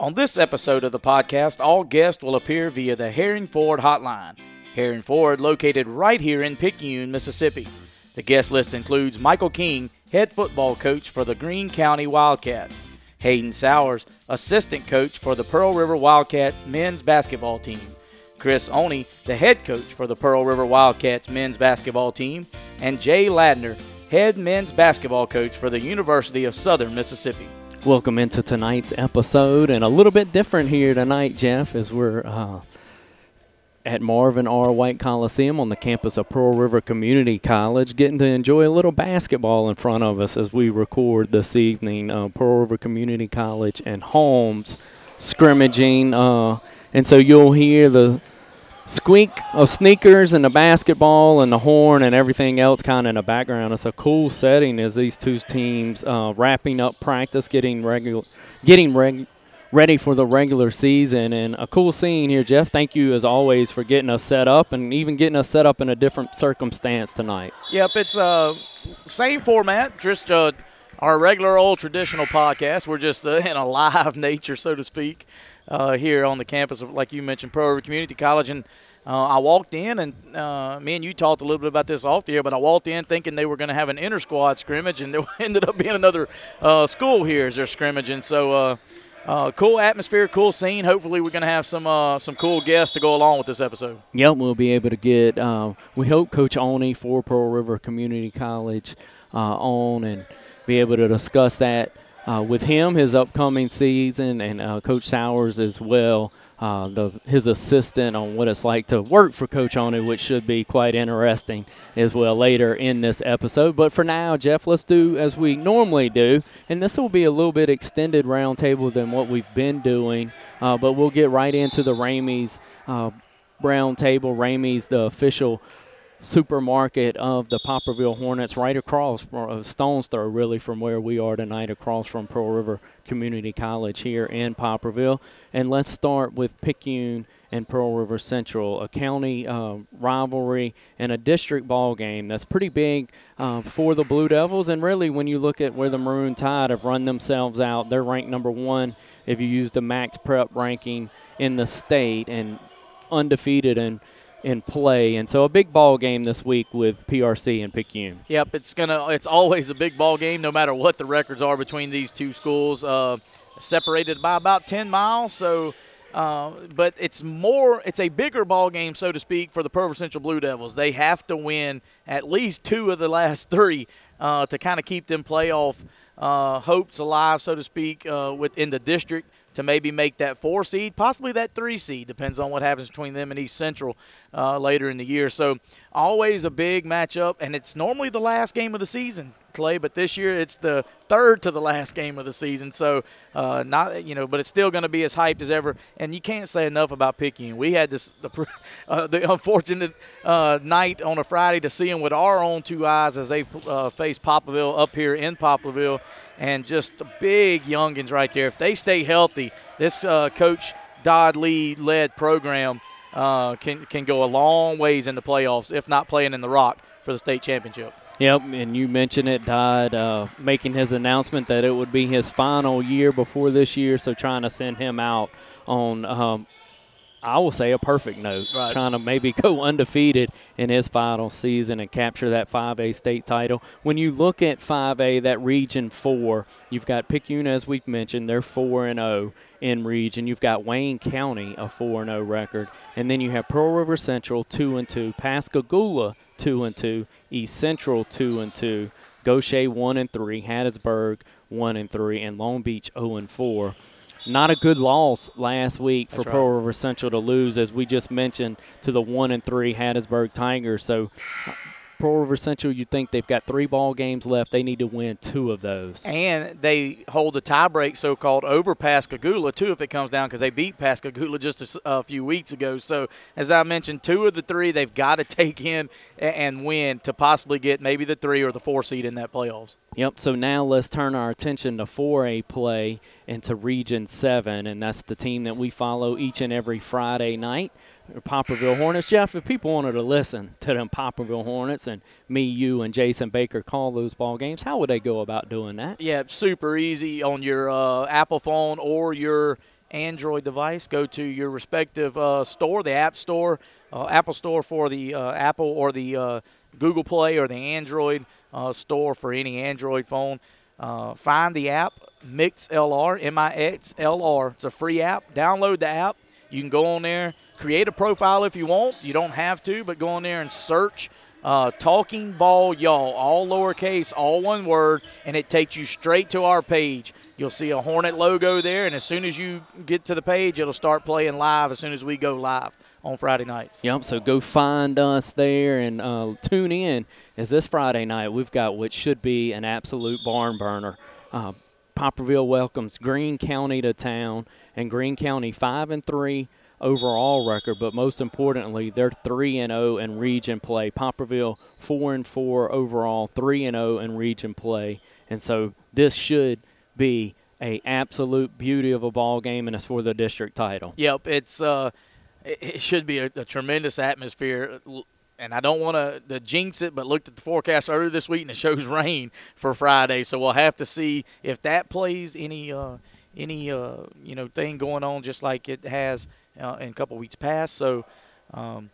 On this episode of the podcast, all guests will appear via the Herring Ford hotline. Herring Ford, located right here in Picayune, Mississippi. The guest list includes Michael King, head football coach for the Greene County Wildcats, Hayden Sowers, assistant coach for the Pearl River Wildcats men's basketball team, Chris Oney, the head coach for the Pearl River Wildcats men's basketball team, and Jay Ladner, head men's basketball coach for the University of Southern Mississippi. Welcome into tonight's episode, and a little bit different here tonight, Jeff, as we're uh, at Marvin R. White Coliseum on the campus of Pearl River Community College, getting to enjoy a little basketball in front of us as we record this evening. Uh, Pearl River Community College and Holmes scrimmaging, uh, and so you'll hear the squeak of sneakers and the basketball and the horn and everything else kind of in the background. It's a cool setting as these two teams uh, wrapping up practice, getting regular, getting reg- ready for the regular season, and a cool scene here, Jeff. Thank you as always for getting us set up and even getting us set up in a different circumstance tonight. Yep, it's uh same format, just uh, our regular old traditional podcast. We're just uh, in a live nature, so to speak uh, here on the campus of, like you mentioned, Pearl River Community College. And uh, I walked in, and uh, me and you talked a little bit about this off the air, but I walked in thinking they were going to have an inter squad scrimmage, and there ended up being another uh, school here as their scrimmage. And so, uh, uh, cool atmosphere, cool scene. Hopefully, we're going to have some uh, some cool guests to go along with this episode. Yep, we'll be able to get. we hope Coach Oney for Pearl River Community College on and be able to discuss that uh, with him, his upcoming season, and uh, Coach Sowers as well, uh, the his assistant on what it's like to work for Coach Oney, which should be quite interesting as well later in this episode. But for now, Jeff, let's do as we normally do, and this will be a little bit extended roundtable than what we've been doing, uh, but we'll get right into the Ramey's uh, roundtable. Ramey's the official supermarket of the Poplarville Hornets right across from uh, Stone's throw really from where we are tonight across from Pearl River Community College here in Poplarville. And let's start with Picayune and Pearl River Central, a county uh, rivalry and a district ball game that's pretty big uh, for the Blue Devils. And really, when you look at where the Maroon Tide have run themselves out, they're ranked number one if you use the max prep ranking in the state and undefeated and – in play. And so a big ball game this week with PRC and Picayune. Yep, it's gonna it's always a big ball game no matter what the records are between these two schools. Uh, separated by about 10 miles, so uh, but it's more it's a bigger ball game so to speak for the River Central Blue Devils. They have to win at least two of the last 3 uh, to kind of keep them playoff uh, hopes alive so to speak uh, within the district to maybe make that four seed, possibly that three seed. Depends on what happens between them and East Central uh, later in the year. So always a big matchup, and it's normally the last game of the season, Clay. But this year it's the third to the last game of the season. So uh, not you know, but it's still going to be as hyped as ever. And you can't say enough about Picayune. We had this the, uh, the unfortunate uh, night on a Friday to see them with our own two eyes as they uh, face Poplarville up here in Poplarville and just big youngins right there. If they stay healthy, this uh, coach Dodd Lee led program uh, can can go a long ways in the playoffs, if not playing in the Rock for the state championship. Yep, and you mentioned it, Dodd uh, making his announcement that it would be his final year before this year, so trying to send him out on um, I will say a perfect note, right. trying to maybe go undefeated in his final season and capture that 5A state title. When you look at 5A, that Region 4, you've got Picayune, as we've mentioned, they're 4 and 0 in region. You've got Wayne County, a 4 0 record. And then you have Pearl River Central, 2 and 2, Pascagoula, 2 and 2, East Central, 2 and 2, Gautier, 1 and 3, Hattiesburg, 1 and 3, and Long Beach, 0 and 4 not a good loss last week for. Pearl River Central to lose, as we just mentioned, to the one and three Hattiesburg Tigers. So Pearl River Central, you think they've got three ball games left. They need to win two of those. And they hold the tiebreak, so called, over Pascagoula, too, if it comes down, because they beat Pascagoula just a, a, few weeks ago. So, as I mentioned, two of the three they've got to take in and win to possibly get maybe the three or the four seed in that playoffs. Yep. So now let's turn our attention to 4A play into Region 7, and that's the team that we follow each and every Friday night. Poplarville Hornets. Jeff, if people wanted to listen to them Popperville Hornets and me, you, and Jason Baker call those ball games, how would they go about doing that? Yeah, super easy on your uh, Apple phone or your Android device, go to your respective uh, store, the App Store, uh, Apple Store for the uh, Apple or the uh, Google Play or the Android uh, store for any Android phone. Find the app MixLR, M-I-X-L-R. It's a free app. Download the app. You can go on there, create a profile if you want. You don't have to, but go on there and search uh, Talking Ball Y'all, all lowercase, all one word, and it takes you straight to our page. You'll see a Hornet logo there, and as soon as you get to the page, it'll start playing live as soon as we go live on Friday nights. Yep. So go find us there and uh, tune in. As this Friday night, we've got what should be an absolute barn burner. Uh, Poplarville welcomes Greene County to town, and Greene County five and three overall record, but most importantly, they're three and zero in region play. Poplarville four and four overall, three and zero in region play, and so this should be a absolute beauty of a ball game, and it's for the district title. Yep, it's uh, it, it should be a, a tremendous atmosphere. And I don't want to jinx it, but looked at the forecast earlier this week and it shows rain for Friday. So we'll have to see if that plays any uh, any uh, you know thing going on, just like it has uh, in a couple weeks past. So. Um,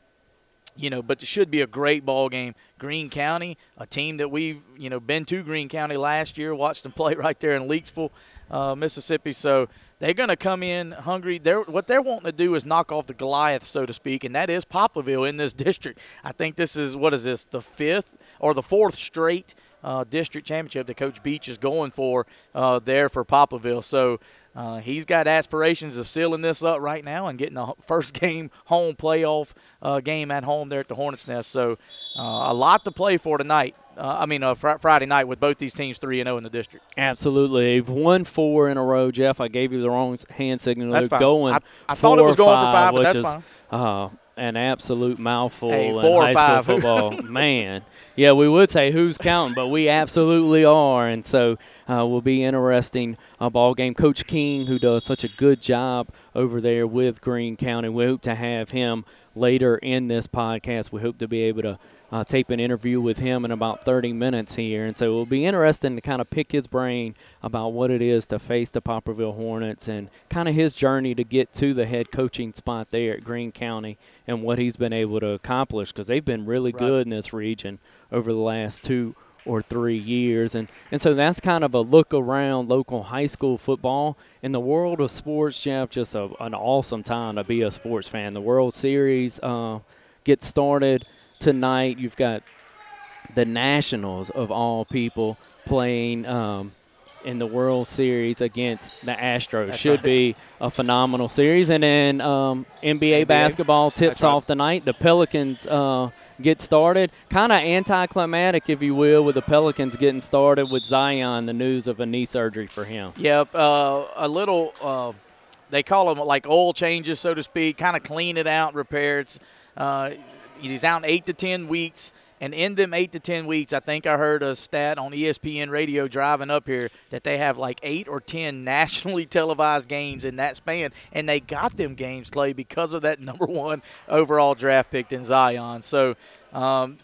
you know, but it should be a great ball game. Greene County, a team that we've you know been to Greene County last year, watched them play right there in Leakesville, uh, Mississippi. So they're going to come in hungry. They're, what they're wanting to do is knock off the Goliath, so to speak, and that is Poplarville in this district. I think this is what is this the fifth or the fourth straight uh, district championship that Coach Beach is going for uh, there for Poplarville. So uh, he's got aspirations of sealing this up right now and getting the first game home playoff uh, game at home there at the Hornets Nest. So uh, a lot to play for tonight. Uh, I mean, uh, fr- Friday night with both these teams three and zero in the district. Absolutely, they've won four in a row. Jeff, I gave you the wrong hand signal. That's They're fine. going. I, I thought it was going five, for five, but that's is, fine. Uh, an absolute mouthful Hey, in high five. school football. Man, yeah, we would say who's counting, but we absolutely are, and so uh, will be interesting uh, ball game. Coach King, who does such a good job over there with Greene County, we hope to have him later in this podcast. We hope to be able to uh, tape an interview with him in about 30 minutes here. And so it will be interesting to kind of pick his brain about what it is to face the Poplarville Hornets and kind of his journey to get to the head coaching spot there at Greene County and what he's been able to accomplish because they've been really Right. good in this region over the last two or three years. And, and so that's kind of a look around local high school football. In the world of sports, Jeff, just a, an awesome time to be a sports fan. The World Series uh, gets started tonight. You've got the Nationals, of all people, playing um, in the World Series against the Astros. That's Should right. be a phenomenal series. And then um, NBA, basketball tips That's right. off tonight. The Pelicans uh, get started. Kind of anticlimactic, if you will, with the Pelicans getting started with Zion, the news of a knee surgery for him. Yep, uh, a little. Uh, they call them like oil changes, so to speak. Kind of clean it out, repair. Uh, he's out eight to ten weeks, and in them eight to ten weeks, I think I heard a stat on ESPN radio driving up here that they have like eight or ten nationally televised games in that span, and they got them games, Clay, because of that number one overall draft pick in Zion. So. Um,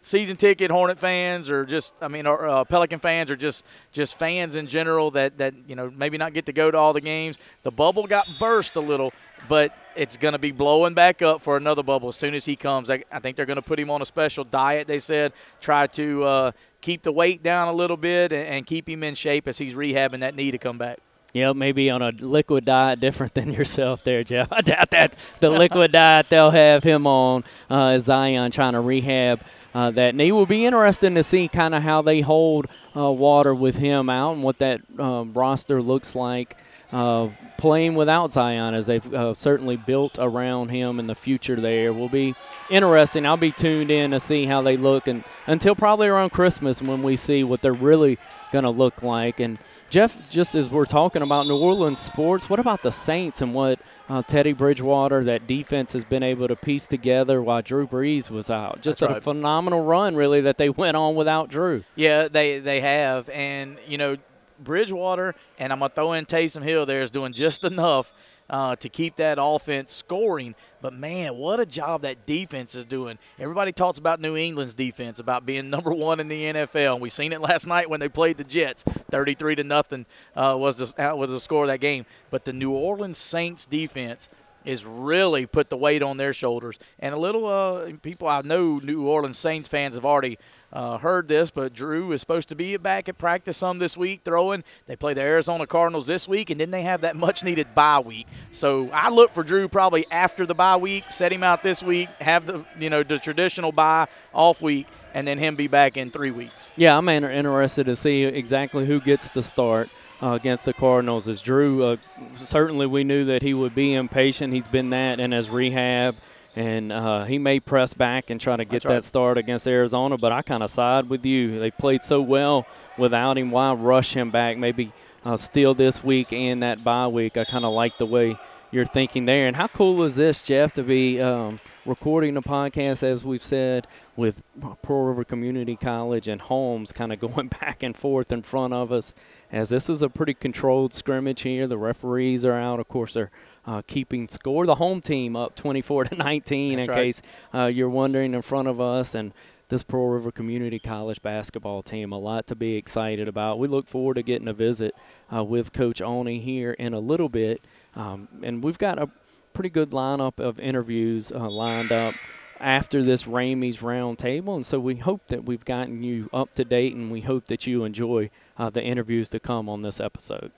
season ticket Hornet fans or just I mean or, uh, Pelican fans or just just fans in general that that you know maybe not get to go to all the games. The bubble got burst a little, but it's going to be blowing back up for another bubble as soon as he comes. I, I think they're going to put him on a special diet. They said try to uh, keep the weight down a little bit and, and keep him in shape as he's rehabbing that knee to come back. Yeah, maybe on a liquid diet different than yourself there, Jeff. I doubt that the liquid diet they'll have him on uh, Zion trying to rehab uh, that knee. Will be interesting to see kind of how they hold uh, water with him out and what that um, roster looks like. Uh, playing without Zion, as they've uh, certainly built around him in the future, there will be interesting. I'll be tuned in to see how they look, and until probably around Christmas when we see what they're really going to look like. And Jeff, just as we're talking about New Orleans sports, what about the Saints and what uh, Teddy Bridgewater, that defense has been able to piece together while Drew Brees was out? Just That's a phenomenal run, really, that they went on without Drew. Yeah, they they have, and you know, Bridgewater, and I'm going to throw in Taysom Hill there is doing just enough uh, to keep that offense scoring. But man, what a job that defense is doing. Everybody talks about New England's defense, about being number one in the NFL. And we seen it last night when they played the Jets, 33 to nothing uh, was the was the score of that game. But the New Orleans Saints defense is really put the weight on their shoulders. And a little uh, people I know New Orleans Saints fans have already uh, heard this, but Drew is supposed to be back at practice some this week throwing. They play the Arizona Cardinals this week, and then they have that much needed bye week. So I look for Drew probably after the bye week, set him out this week, have the you know the traditional bye off week, and then him be back in three weeks. Yeah, I'm interested to see exactly who gets the start. Uh, against the Cardinals, as Drew, uh, certainly we knew that he would be impatient. He's been that in his rehab and uh, he may press back and try to get that start against Arizona. But I kind of side with you. They played so well without him. Why rush him back? Maybe uh, steal this week and that bye week. I kind of like the way you're thinking there. And how cool is this, Jeff, to be um, recording the podcast, as we've said, with Pearl River Community College and Holmes kind of going back and forth in front of us, as this is a pretty controlled scrimmage here. The referees are out. Of course, they're uh, keeping score. The home team up 24 to 19, That's in right. case uh, you're wondering, in front of us. And this Pearl River Community College basketball team, a lot to be excited about. We look forward to getting a visit uh, with Coach Oney here in a little bit. Um, and we've got a pretty good lineup of interviews uh, lined up after this Ramey's roundtable, and so we hope that we've gotten you up to date, and we hope that you enjoy uh, the interviews to come on this episode.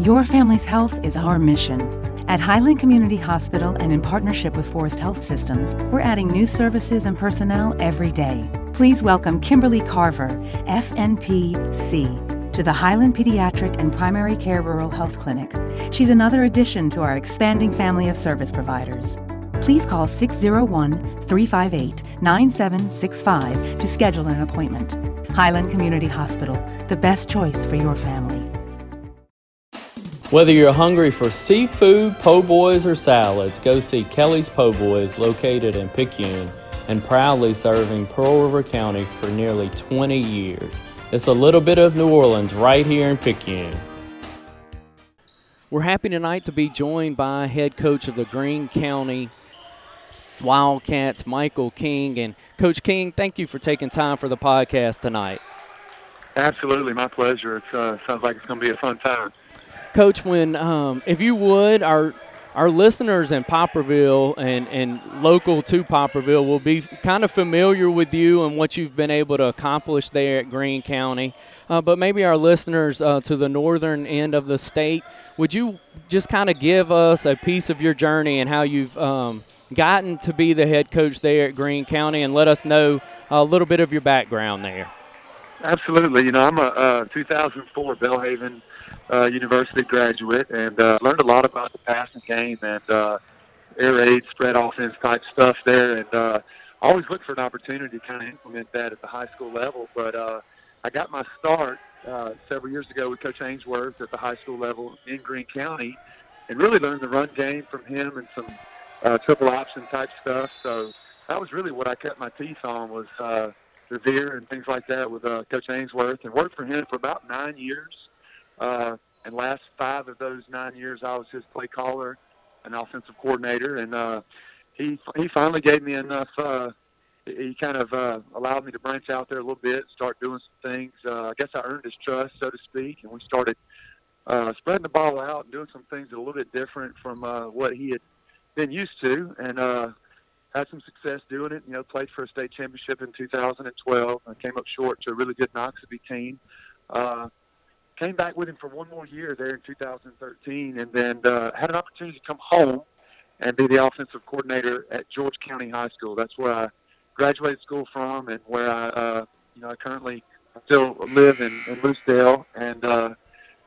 Your family's health is our mission. At Highland Community Hospital and in partnership with Forrest Health Systems, we're adding new services and personnel every day. Please welcome Kimberly Carver, FNPC, to the Highland Pediatric and Primary Care Rural Health Clinic. She's another addition to our expanding family of service providers. Please call 601 358 9765 to schedule an appointment. Highland Community Hospital, the best choice for your family. Whether you're hungry for seafood, po' boys, or salads, go see Kelly's Po' Boys located in Picayune and proudly serving Pearl River County for nearly 20 years. It's a little bit of New Orleans right here in Picayune. We're happy tonight to be joined by head coach of the Greene County Wildcats, Michael King. And Coach King, thank you for taking time for the podcast tonight. Absolutely, my pleasure. It uh, sounds like it's going to be a fun time. Coach, when um, if you would, our our listeners in Poplarville and, and local to Poplarville will be kind of familiar with you and what you've been able to accomplish there at Greene County. Uh, but maybe our listeners uh, to the northern end of the state, would you just kind of give us a piece of your journey and how you've um, gotten to be the head coach there at Greene County and let us know a little bit of your background there? Absolutely. You know, I'm a, a 2004 Belhaven uh, university graduate and uh, learned a lot about the passing game and uh, air raid, spread offense type stuff there. And uh, always look for an opportunity to kind of implement that at the high school level. But uh, I got my start uh, several years ago with Coach Ainsworth at the high school level in Greene County and really learned the run game from him and some uh, triple option type stuff. So that was really what I cut my teeth on was uh, the Veer and things like that with uh, Coach Ainsworth and worked for him for about nine years. Uh, and last five of those nine years, I was his play caller and offensive coordinator. And uh, he he finally gave me enough. Uh, he kind of uh, allowed me to branch out there a little bit, start doing some things. Uh, I guess I earned his trust, so to speak, and we started uh, spreading the ball out and doing some things a little bit different from uh, what he had been used to, and uh, had some success doing it. You know, played for a state championship in 2012 and came up short to a really good Noxubee team. Uh, came back with him for one more year there in 2013, and then uh, had an opportunity to come home and be the offensive coordinator at George County High School. That's where I graduated school from, and where I, uh, you know, I currently still live in, in Lucedale, and uh,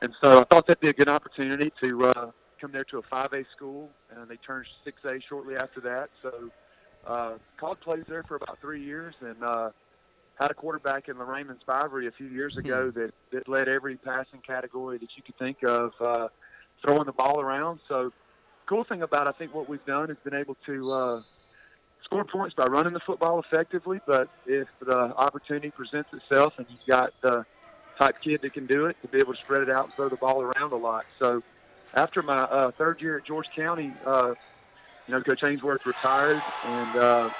and so I thought that'd be a good opportunity to uh, come there to a 5A school, and they turned 6A shortly after that. So uh, called plays there for about three years, and uh, had a quarterback in Lorraine Spivey a few years ago hmm. that, that led every passing category that you could think of, uh, throwing the ball around. So, cool thing about I think what we've done is been able to uh, score points by running the football effectively. But if the opportunity presents itself and you've got the type kid that can do it, to be able to spread it out and throw the ball around a lot. So after my uh, third year at George County, uh, you know, Coach Ainsworth retired, and uh,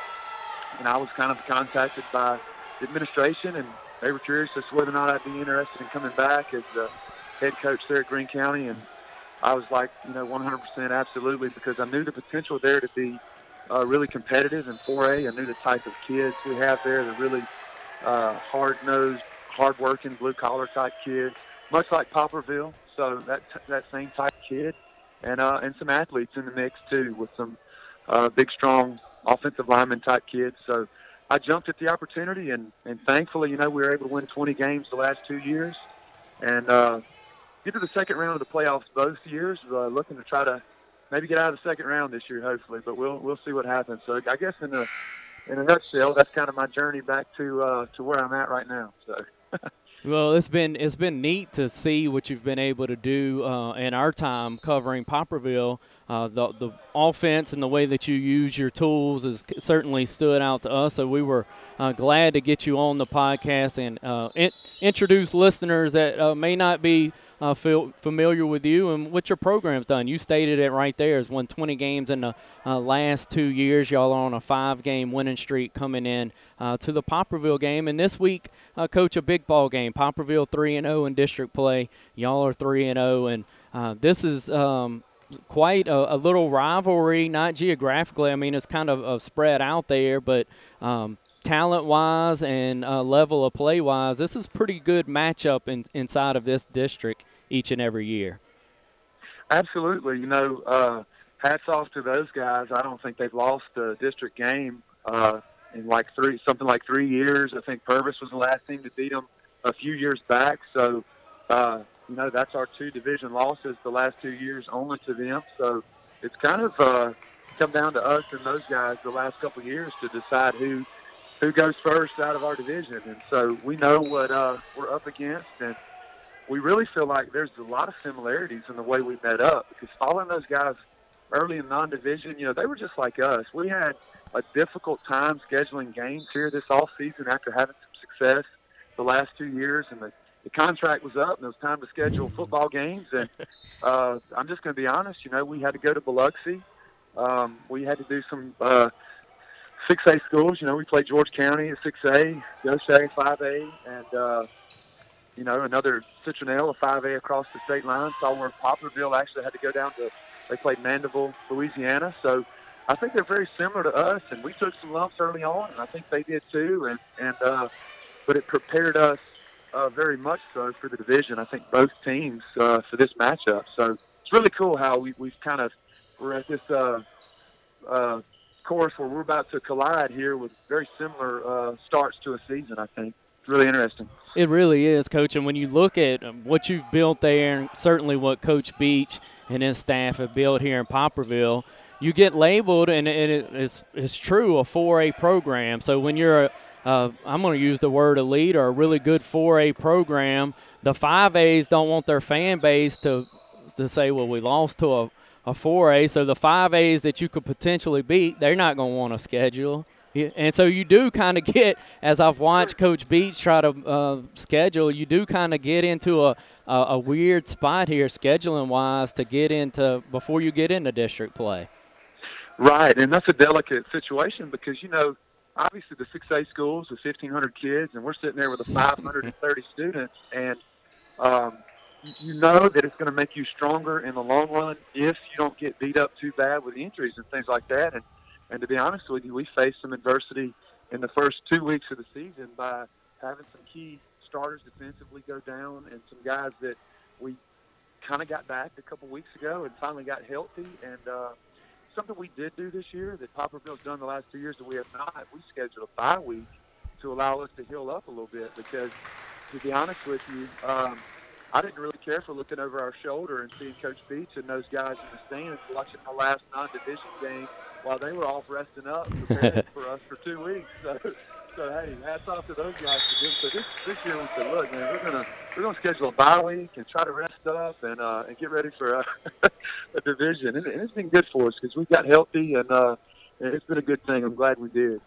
and I was kind of contacted by administration, and they were curious as to whether or not I'd be interested in coming back as the head coach there at Greene County, and I was like, you know, 100% absolutely because I knew the potential there to be uh, really competitive in 4A. I knew the type of kids we have there, the really uh, hard-nosed, hard-working, blue-collar type kids, much like Poplarville. So that that same type kid, and uh, and some athletes in the mix too, with some uh, big, strong offensive lineman type kids. So I jumped at the opportunity, and and thankfully, you know, we were able to win 20 games the last two years, and uh, get to the second round of the playoffs both years. Uh, looking to try to maybe get out of the second round this year, hopefully. But we'll we'll see what happens. So I guess in a in a nutshell, that's kind of my journey back to uh, to where I'm at right now. So. Well, it's been it's been neat to see what you've been able to do uh, in our time covering Poplarville. Uh, the the offense and the way that you use your tools has certainly stood out to us. So we were uh, glad to get you on the podcast and uh, in, introduce listeners that uh, may not be uh, feel familiar with you and what your program's done. You stated it right there. Has won 20 games in the uh, last two years. Y'all are on a five-game winning streak coming in uh, to the Poplarville game, and this week, uh, coach a big ball game. Poplarville three and 0 in district play. Y'all are three and 0, and uh, this is. Um, quite a, a, little rivalry, not geographically. I mean, it's kind of spread out there, but um, talent wise and uh, level of play wise, this is pretty good matchup in, inside of this district each and every year. Absolutely. You know, uh, hats off to those guys. I don't think they've lost a district game uh, in like three, something like three years. I think Purvis was the last team to beat them a few years back. So, uh, you know, that's our two division losses the last two years only to them. So it's kind of uh, come down to us and those guys the last couple of years to decide who who goes first out of our division. And so we know what uh, we're up against, and we really feel like there's a lot of similarities in the way we met up because following those guys early in non-division, you know, they were just like us. We had a difficult time scheduling games here this off season after having some success the last two years, and the, the contract was up, and it was time to schedule football games. And uh, I'm just going to be honest, you know, we had to go to Biloxi. Um, we had to do some uh, 6A schools. You know, we played George County at 6A, Goshen 5A, and uh, you know, another Citronelle, a 5A across the state line. Saw where Poplarville actually had to go down to, they played Mandeville, Louisiana. So I think they're very similar to us, and we took some lumps early on, and I think they did too. And, and uh, but it prepared us uh, very much so for the division. I think both teams uh, for this matchup. So it's really cool how we, we've kind of, we're at this uh, uh, course where we're about to collide here with very similar uh, starts to a season, I think. Really interesting. It really is, Coach. And when you look at um, what you've built there, and certainly what Coach Beach and his staff have built here in Poplarville, you get labeled, and it's, it's true, a 4A program. So when you're, a, I'm going to use the word elite or a really good 4A program, the 5As don't want their fan base to, to say, well, we lost to a, a 4A. So the 5As that you could potentially beat, they're not going to want to schedule. And so you do kind of get, as I've watched Coach Beach try to uh, schedule, you do kind of get into a, a, a, weird spot here, scheduling wise, to get into before you get into district play. Right, and that's a delicate situation because you know, obviously the six A schools with fifteen hundred kids, and we're sitting there with a five hundred and thirty students, and um, you know that it's going to make you stronger in the long run if you don't get beat up too bad with injuries and things like that, and and to be honest with you, we faced some adversity in the first two weeks of the season by having some key starters defensively go down and some guys that we kind of got back a couple weeks ago and finally got healthy. And uh, something we did do this year that Poplarville's done the last two years that we have not, we scheduled a bye week to allow us to heal up a little bit because, to be honest with you, um, I didn't really care for looking over our shoulder and seeing Coach Beach and those guys in the stands watching the last non-division game while they were off resting up, preparing for us for two weeks. So, so hey, hats off to those guys so. This this year we said, look, man, we're gonna we're gonna schedule a bye week and try to rest up and uh, and get ready for a, a division, and, and it's been good for us because we got healthy and uh, it's been a good thing. I'm glad we did.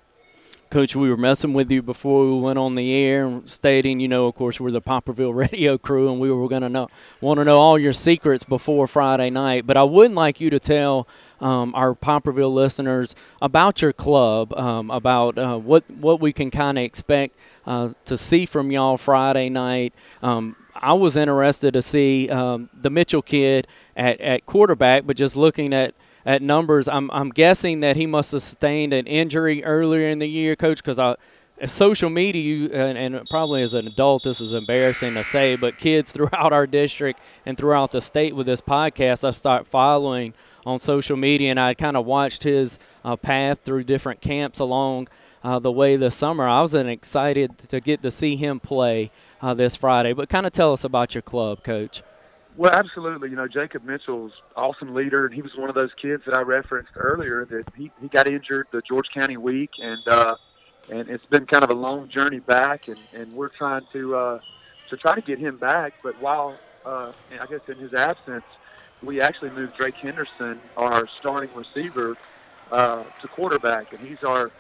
Coach, we were messing with you before we went on the air, stating, you know, of course, we're the Popperville radio crew, and we were going to know, want to know all your secrets before Friday night. But I would like you to tell um, our Poplarville listeners about your club, um, about uh, what what we can kind of expect uh, to see from y'all Friday night. Um, I was interested to see um, the Mitchell kid at, at quarterback, but just looking at at numbers, I'm I'm guessing that he must have sustained an injury earlier in the year, coach, because I social media and, and, probably as an adult this is embarrassing to say but kids throughout our district and throughout the state with this podcast i've started following on social media and i kind of watched his uh, path through different camps along uh, the way this summer i was excited to get to see him play uh, this friday but kind of tell us about your club coach well, absolutely. You know, Jacob Mitchell's awesome leader, and he was one of those kids that I referenced earlier that he, he got injured the George County week, and uh, and it's been kind of a long journey back, and, and we're trying to uh, to try to get him back. But while uh, I guess in his absence, we actually moved Drake Henderson, our starting receiver, uh, to quarterback, and he's our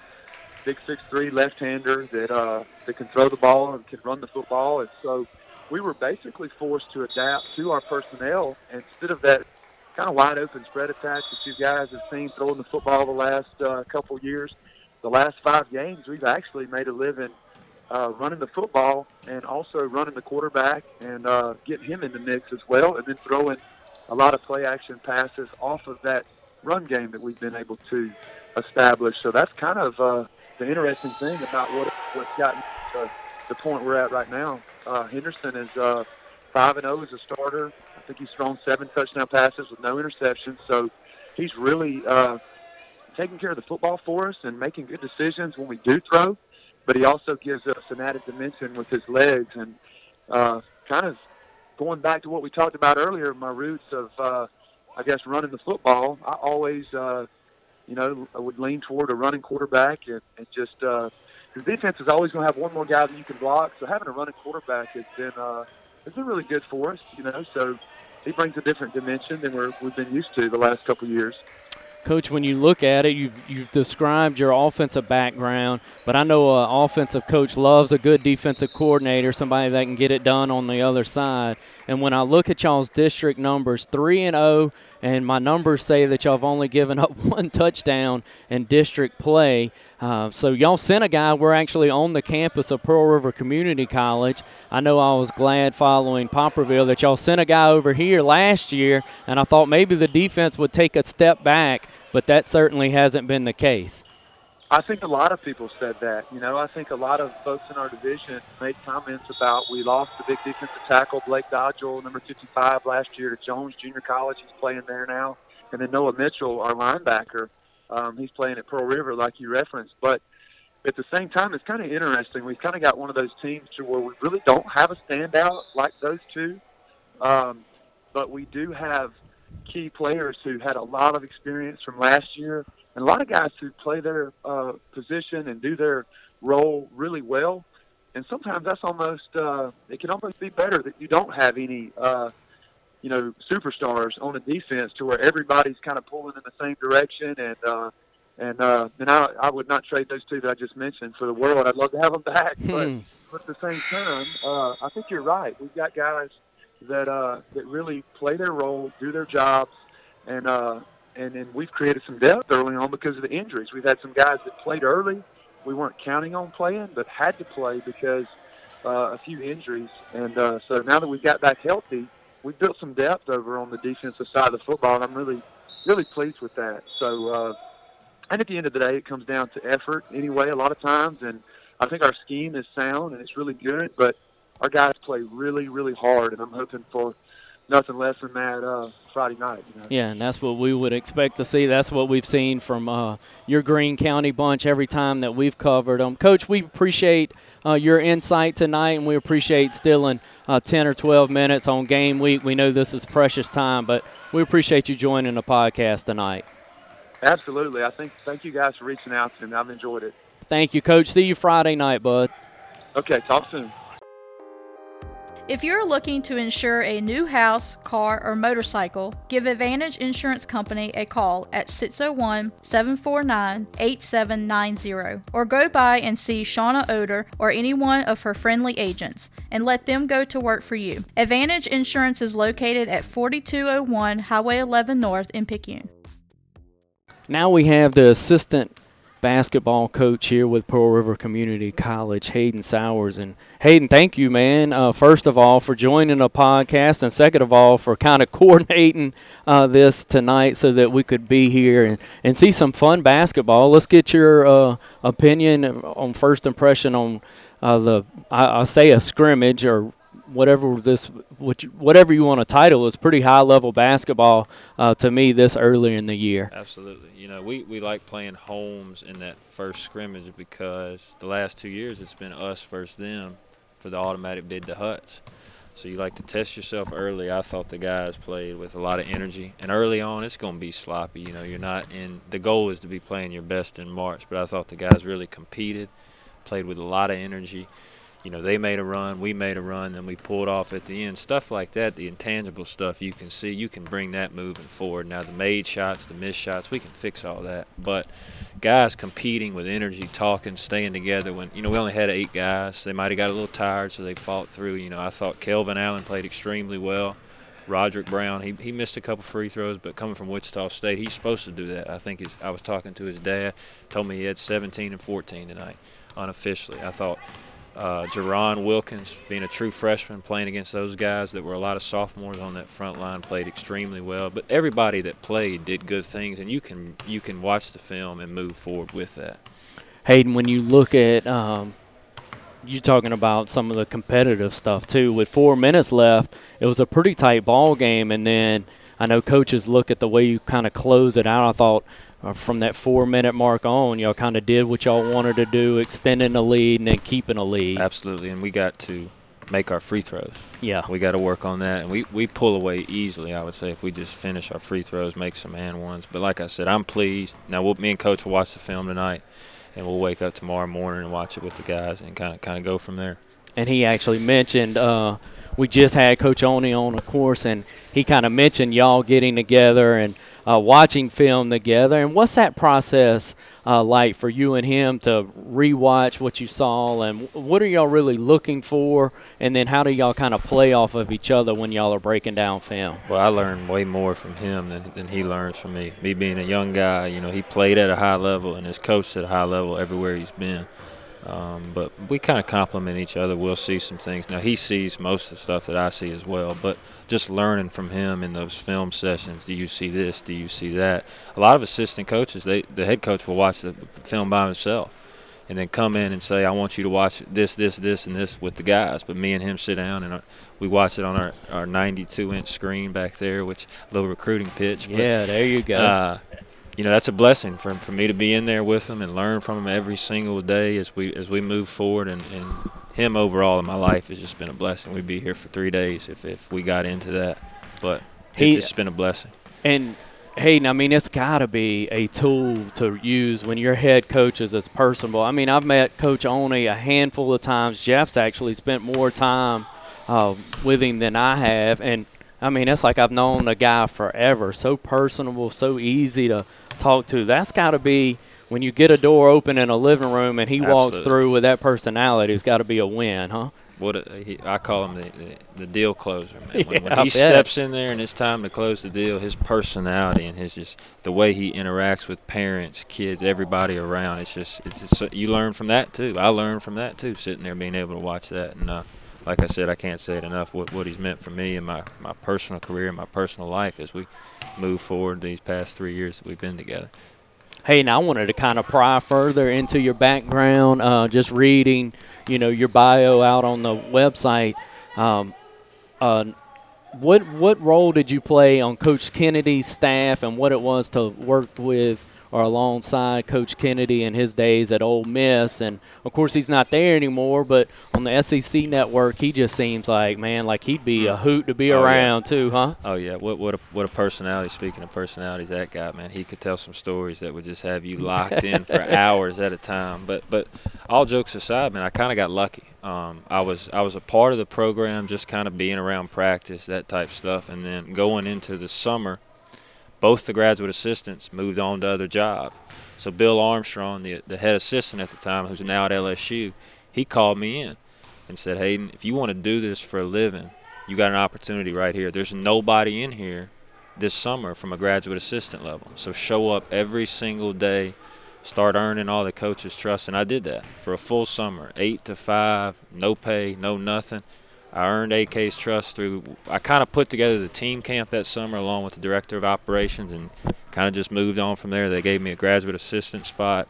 big six three left-hander that uh, that can throw the ball and can run the football, and so we were basically forced to adapt to our personnel instead of that kind of wide open spread attack that you guys have seen throwing the football the last uh, couple years. The last five games, we've actually made a living uh, running the football and also running the quarterback and uh, getting him in the mix as well, and then throwing a lot of play action passes off of that run game that we've been able to establish. So that's kind of uh, the interesting thing about what what's gotten to the point we're at right now. Uh, Henderson is uh, five and zero oh as a starter. I think he's thrown seven touchdown passes with no interceptions. So he's really uh, taking care of the football for us and making good decisions when we do throw. But he also gives us an added dimension with his legs and uh, kind of going back to what we talked about earlier. My roots of, uh, I guess, running the football. I always, uh, you know, I would lean toward a running quarterback and, and just. Uh, because defense is always going to have one more guy that you can block. So having a running quarterback has been uh, has been really good for us, you know. So he brings a different dimension than we're, we've been used to the last couple of years. Coach, when you look at it, you've, you've described your offensive background, but I know an offensive coach loves a good defensive coordinator, somebody that can get it done on the other side. And when I look at y'all's district numbers, 3 and 0, and my numbers say that y'all have only given up one touchdown in district play. Uh, so y'all sent a guy. We're actually on the campus of Pearl River Community College. I know I was glad following Poplarville that y'all sent a guy over here last year, and I thought maybe the defense would take a step back but that certainly hasn't been the case. I think a lot of people said that. You know, I think a lot of folks in our division made comments about we lost the big defensive tackle Blake Dodgel, number 55, last year to Jones Junior College. He's playing there now, and then Noah Mitchell, our linebacker, um, he's playing at Pearl River, like you referenced. But at the same time, it's kind of interesting. We've kind of got one of those teams to where we really don't have a standout like those two, um, but we do have key players who had a lot of experience from last year, and a lot of guys who play their uh, position and do their role really well. And sometimes that's almost uh, it can almost be better that you don't have any uh, you know superstars on the defense to where everybody's kind of pulling in the same direction and. Uh, and uh, and I, I would not trade those two that I just mentioned for the world. I'd love to have them back, but, hmm. but at the same time, uh, I think you're right. We've got guys that uh, that really play their role, do their jobs, and uh, and then we've created some depth early on because of the injuries. We've had some guys that played early, we weren't counting on playing, but had to play because uh, a few injuries. And uh, so now that we've got back healthy, we've built some depth over on the defensive side of the football, and I'm really really pleased with that. So. Uh, and at the end of the day, it comes down to effort anyway, a lot of times. And I think our scheme is sound and it's really good, but our guys play really, really hard, and I'm hoping for nothing less than that uh, Friday night. You know? Yeah, and that's what we would expect to see. That's what we've seen from uh, your Greene County bunch every time that we've covered them. Coach, we appreciate uh, your insight tonight, and we appreciate stealing uh, 10 or 12 minutes on game week. We know this is precious time, but we appreciate you joining the podcast tonight. Absolutely. I think thank you guys for reaching out to me. I've enjoyed it. Thank you, Coach. See you Friday night, bud. Okay, talk soon. If you're looking to insure a new house, car, or motorcycle, give Advantage Insurance Company a call at 601 749 8790 or go by and see Shauna Oder or any one of her friendly agents and let them go to work for you. Advantage Insurance is located at 4201 Highway 11 North in Picayune. Now we have the assistant basketball coach here with Pearl River Community College, Hayden Sowers. And Hayden, thank you, man. Uh, first of all, for joining the podcast, and second of all, for kind of coordinating uh, this tonight so that we could be here and, and see some fun basketball. Let's get your uh, opinion on first impression on uh, the, I, I'll say a scrimmage or whatever this whatever you want to title is pretty high level basketball uh, to me this early in the year. Absolutely, you know we, we like playing Holmes in that first scrimmage because the last two years it's been us versus them for the automatic bid to Hutch. So you like to test yourself early. I thought the guys played with a lot of energy, and early on it's going to be sloppy. You know, you're not in. The goal is to be playing your best in March, but I thought the guys really competed, played with a lot of energy you know, they made a run, we made a run, and we pulled off at the end. Stuff like that, the intangible stuff you can see, you can bring that moving forward. Now, the made shots, the missed shots, we can fix all that. But guys competing with energy, talking, staying together. When you know we only had eight guys, they might have got a little tired, so they fought through. You know, I thought Kelvin Allen played extremely well. Roderick Brown, he, he missed a couple free throws, but coming from Wichita State, he's supposed to do that. I think his, I was talking to his dad, told me he had 17 and 14 tonight, unofficially. I thought uh, Jerron Wilkins, being a true freshman, playing against those guys that were a lot of sophomores on that front line, played extremely well. But everybody that played did good things, and you can you can watch the film and move forward with that. Hayden, when you look at um, you talking about some of the competitive stuff too, with four minutes left, it was a pretty tight ball game, and then I know coaches look at the way you kind of close it out. I thought uh, from that four minute mark on, y'all kind of did what y'all wanted to do, extending the lead and then keeping a lead. Absolutely, and we got to make our free throws. Yeah. We got to work on that, and we, we pull away easily, I would say, if we just finish our free throws, make some and ones. But like I said, I'm pleased. Now, we'll, me and Coach will watch the film tonight, and we'll wake up tomorrow morning and watch it with the guys and kind of kind of go from there. And he actually mentioned uh, we just had Coach Oney on, of course, and he kind of mentioned y'all getting together and – uh, watching film together. And what's that process uh, like for you and him to rewatch what you saw? And what are y'all really looking for? And then how do y'all kind of play off of each other when y'all are breaking down film? Well, I learned way more from him than, than he learns from me. Me being a young guy, you know, he played at a high level and has coached at a high level everywhere he's been. Um, but we kind of complement each other. We'll see some things. Now he sees most of the stuff that I see as well, but just learning from him in those film sessions. Do you see this? Do you see that? A lot of assistant coaches, they the head coach will watch the film by himself, and then come in and say, "I want you to watch this, this, this, and this with the guys." But me and him sit down and uh, we watch it on our our 92 inch screen back there, which little recruiting pitch. Yeah, but, there you go. Uh, you know that's a blessing for for me to be in there with him and learn from him every single day as we as we move forward and, and him overall in my life has just been a blessing. We'd be here for three days if if we got into that, but he, it's been a blessing. And Hayden, I mean, it's got to be a tool to use when your head coach is as personable. I mean, I've met Coach Oney a handful of times. Jeff's actually spent more time uh, with him than I have, and I mean, it's like I've known the guy forever. So personable, so easy to talk to. That's got to be when you get a door open in a living room and he Absolutely. walks through with that personality. It's got to be a win, huh? What a, he, I call him the, the, the deal closer, man. When, yeah, when he steps in there and it's time to close the deal, his personality and his just the way he interacts with parents, kids, everybody around, it's just it's just, you learn from that too. I learned from that too, sitting there being able to watch that and. Uh, like I said, I can't say it enough. What what he's meant for me in my my personal career and my personal life as we move forward these past three years that we've been together. Hey, now I wanted to kind of pry further into your background. Uh, just reading, you know, your bio out on the website. Um, uh, what what role did you play on Coach Kennedy's staff, and what it was to work with or alongside Coach Kennedy in his days at Ole Miss. And of course, he's not there anymore. But on the SEC network, he just seems like man, like he'd be a hoot to be Oh, yeah. around too, huh? Oh yeah, what what a what a personality. Speaking of personalities, that guy man, he could tell some stories that would just have you locked in for hours at a time. But but all jokes aside, man, I kind of got lucky. Um, I was I was a part of the program, just kind of being around practice, that type stuff, and then going into the summer, both the graduate assistants moved on to other jobs. So Bill Armstrong, the the head assistant at the time, who's now at LSU, he called me in and said, Hayden, if you want to do this for a living, you got an opportunity right here. There's nobody in here this summer from a graduate assistant level. So show up every single day, start earning all the coaches' trust. And I did that for a full summer, eight to five, no pay, no nothing. I earned AK's trust through. I kind of put together the team camp that summer along with the director of operations, and kind of just moved on from there. They gave me a graduate assistant spot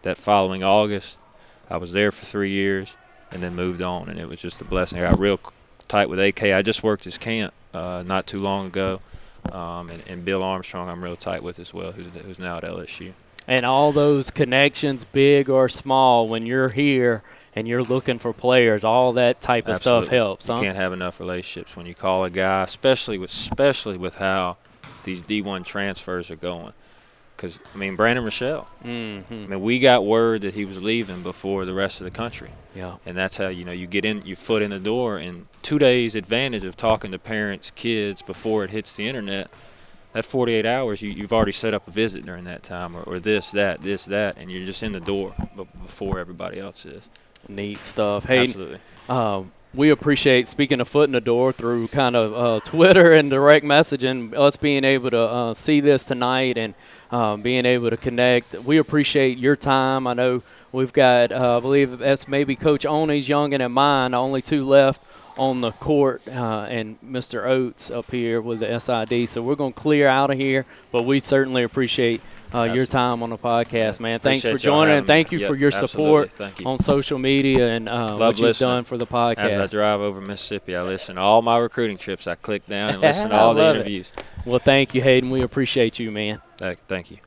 that following August. I was there for three years, and then moved on, and it was just a blessing. I got real tight with AK. I just worked his camp uh, not too long ago, um, and, and Bill Armstrong I'm real tight with as well, who's, who's now at LSU. And all those connections, big or small, when you're here and you're looking for players, all that type of stuff Absolutely. helps, You can't have enough relationships when you call a guy, especially with especially with how these D1 transfers are going. Because I mean, Brandon Rochelle. Mm-hmm. I mean, we got word that he was leaving before the rest of the country. Yeah. and that's how you know you get in your foot in the door and two days advantage of talking to parents kids before it hits the internet that 48 hours you, you've already set up a visit during that time or, or this that this that and you're just in the door before everybody else is Neat stuff. Hey, absolutely Uh, we appreciate speaking a foot in the door through kind of uh, Twitter and direct messaging, us being able to uh, see this tonight and uh, being able to connect. We appreciate your time. I know we've got, uh, I believe that's maybe Coach Oney's Youngin and mine, only two left on the court, uh, and Mr. Oates up here with the SID. So we're going to clear out of here, but we certainly appreciate uh, your time on the podcast, man. Thanks for Appreciate y'all joining, and thank you Yep, for your absolutely. support you. on social media and uh, Love what you've listening. done for the podcast. as I drive over Mississippi, I listen to all my recruiting trips. I click down and listen to all the love it. interviews. Well, thank you, Hayden. We appreciate you, man. Thank, thank you.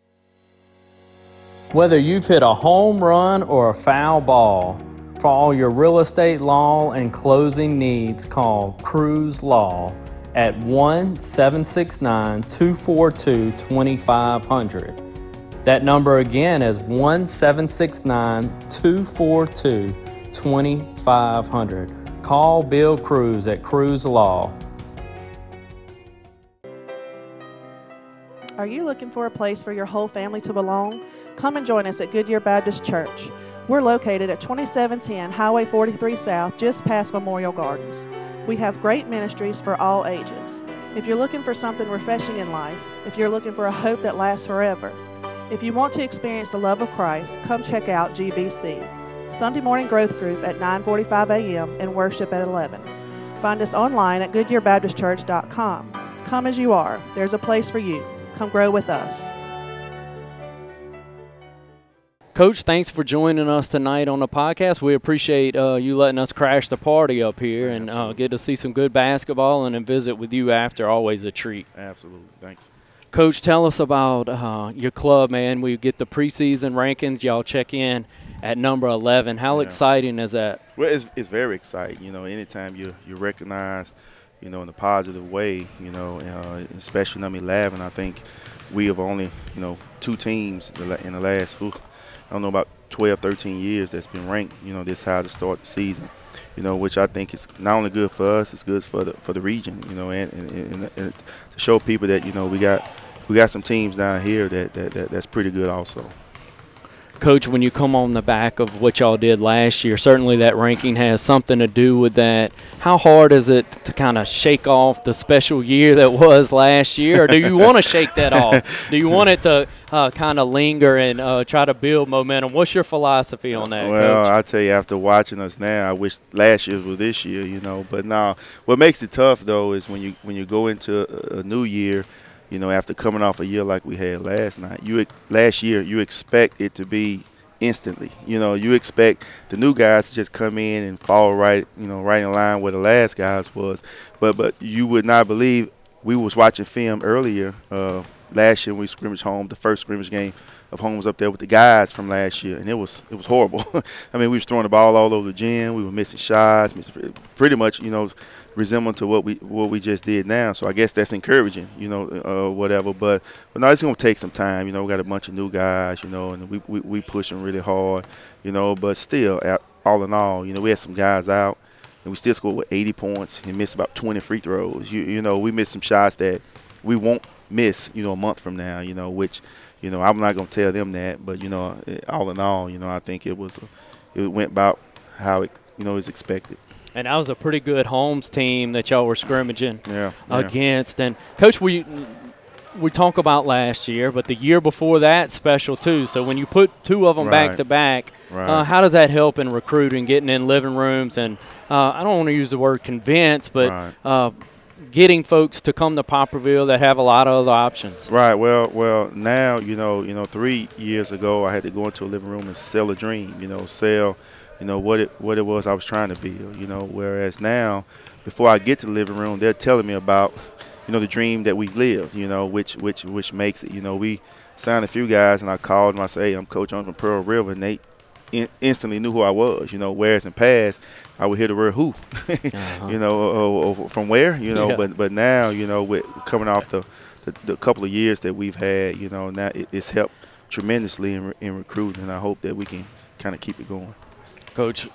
Whether you've hit a home run or a foul ball, for all your real estate law and closing needs, call Cruise Law at 1 769 242 2500. That number again is 1 769 242 2500. Call Bill Cruz at Cruise Law. Are you looking for a place for your whole family to belong? Come and join us at Goodyear Baptist Church. We're located at 2710 Highway 43 South, just past Memorial Gardens. We have great ministries for all ages. If you're looking for something refreshing in life, if you're looking for a hope that lasts forever, if you want to experience the love of Christ, come check out GBC. Sunday morning growth group at 9:45 a.m. and worship at 11. Find us online at goodyearbaptistchurch.com. Come as you are. There's a place for you. Come grow with us. Coach, thanks for joining us tonight on the podcast. We appreciate uh, you letting us crash the party up here and uh, get to see some good basketball and then visit with you after. Always a treat. Absolutely. Thank you. Coach, tell us about uh, your club, man. We get the preseason rankings. Y'all check in at number 11. How Yeah. exciting is that? Well, it's, it's very exciting. You know, anytime you you recognize, you know, in a positive way, you know, uh, especially number 11, I think we have only, you know, two teams in the last, ooh, I don't know, about 12, 13 years that's been ranked, you know, this high to start the season. You know, which I think is not only good for us, it's good for the for the region. You know, and, and, and, and to show people that you know we got we got some teams down here that, that, that that's pretty good also. Coach, when you come on the back of what y'all did last year, certainly that ranking has something to do with that. How hard is it to kind of shake off the special year that was last year? Or do you want to shake that off? Do you want it to uh, kind of linger and uh, try to build momentum? What's your philosophy on that, Well, Coach? I tell you, after watching us now, I wish last year was this year, you know. But now, what makes it tough though is when you when you go into a, a new year, you know, after coming off a year like we had last night, you last year you expect it to be instantly. You know, you expect the new guys to just come in and fall right, you know, right in line where the last guys was. But but you would not believe we was watching film earlier uh, last year when we scrimmaged home, the first scrimmage game of home was up there with the guys from last year, and it was it was horrible. I mean, we was throwing the ball all over the gym. We were missing shots, missing, pretty much, you know, resembling to what we what we just did now. So I guess that's encouraging, you know, uh, whatever. But but no, it's gonna take some time. You know, we got a bunch of new guys, you know, and we we, we pushing really hard, you know. But still, all in all, you know, we had some guys out, and we still scored with 80 points and missed about 20 free throws. You you know, we missed some shots that we won't miss, you know, a month from now. You know, which you know, I'm not gonna tell them that, but you know, all in all, you know, I think it was, it went about how it, you know, is expected. And that was a pretty good Holmes team that y'all were scrimmaging yeah, against. Yeah. And coach, we we talk about last year, but the year before that special too. So when you put two of them right. back to back, right. uh, how does that help in recruiting, getting in living rooms, and uh, I don't want to use the word convince, but right. uh, getting folks to come to Poplarville that have a lot of other options. Right. Well, well, now you know, you know, three years ago, I had to go into a living room and sell a dream. You know, sell, you know, what it what it was I was trying to build. You know, whereas now, before I get to the living room, they're telling me about, you know, the dream that we lived. You know, which which which makes it. You know, we signed a few guys, and I called them. I say, hey, I'm Coach on from Pearl River, and they in, instantly knew who I was. You know, whereas in past I would hear the word who, uh-huh. you know, or, or from where, you know. Yeah. But but now you know, with coming off the, the, the couple of years that we've had, you know, now it, it's helped tremendously in, in recruiting, and I hope that we can kind of keep it going. Coach,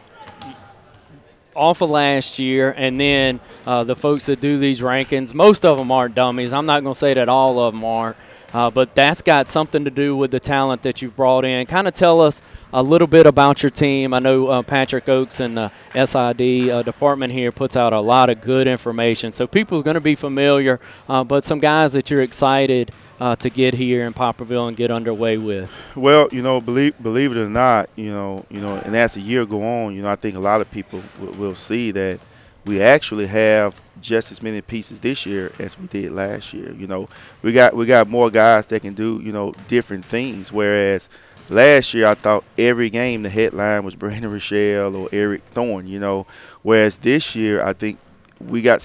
off of last year, and then uh, the folks that do these rankings, most of them aren't dummies. I'm not going to say that all of them aren't, uh, but that's got something to do with the talent that you've brought in. Kind of tell us a little bit about your team. I know uh, Patrick Oaks and the SID uh, department here puts out a lot of good information, so people are going to be familiar, uh, but some guys that you're excited uh, to get here in Poplarville and get underway with. Well, you know, believe believe it or not, you know, you know, and as the year go on, you know, I think a lot of people w- will see that we actually have just as many pieces this year as we did last year. You know, we got we got more guys that can do you know different things, whereas last year I thought every game the headline was Brandon Rochelle or Eric Thorne, you know, whereas this year I think we got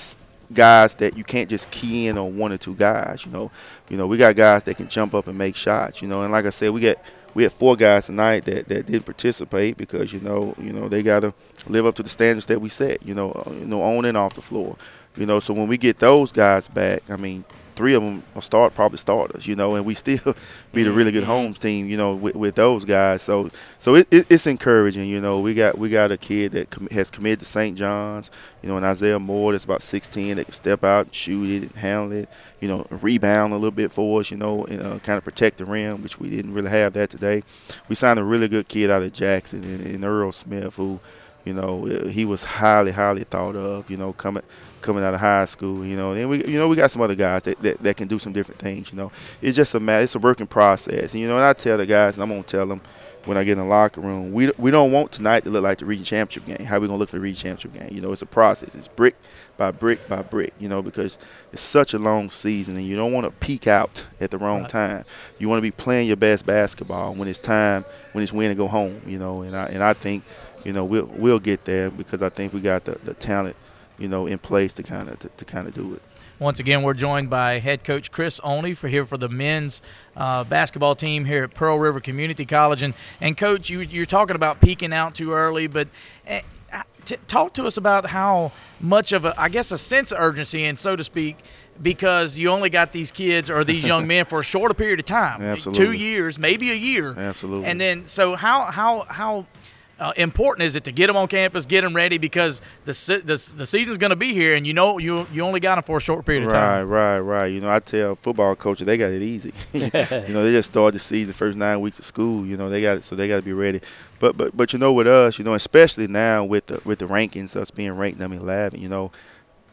guys that you can't just key in on one or two guys, you know. You know, we got guys that can jump up and make shots, you know. And like I said, we get we had four guys tonight that, that didn't participate because you know you know they got to live up to the standards that we set, you know, uh, you know on and off the floor, you know. So when we get those guys back, I mean, three of them will start probably starters, you know, and we still beat a really good Mm-hmm. Holmes team, you know, with, with those guys. So so it, it, it's encouraging, you know. We got we got a kid that com- has committed to St. John's, you know, and Isaiah Moore that's about 16 that can step out, and shoot it, and handle it, you know, rebound a little bit for us, you know, and uh, kind of protect the rim, which we didn't really have that today. We signed a really good kid out of Jackson and, and Earl Smith, who, you know, he was highly highly thought of, you know, coming coming out of high school, you know. And we, you know, we got some other guys that, that, that can do some different things, you know. It's just a matter, it's a working process. And, you know, and I tell the guys, and I'm going to tell them when I get in the locker room, we, we don't want tonight to look like the region championship game. How we going to look for the region championship game? You know, it's a process. It's brick by brick by brick, you know, because it's such a long season and you don't want to peak out at the wrong Right. time. You want to be playing your best basketball when it's time, when it's win and go home, you know. And I, and I think, you know, we'll, we'll get there because I think we got the, the talent – you know, in place to kind of to, to kind of do it. Once again, we're joined by head coach Chris Oney for here for the men's uh, basketball team here at Pearl River Community College. And and coach, you you're talking about peaking out too early, but. Uh, t- talk to us about how much of a, I guess, a sense of urgency, and so to speak, because you only got these kids or these young men for a shorter period of time, Absolutely. two years, maybe a year, Absolutely. and then so how how how uh, important is it to get them on campus, get them ready because the se- the, the season's going to be here, and you know you you only got them for a short period of time. right, right. Right. You know, I tell football coaches they got it easy. you know, they just start the season, first nine weeks of school. You know, they got it, so they got to be ready. But but but you know, with us, you know, especially now with the with the rankings, us being ranked number eleven, you know.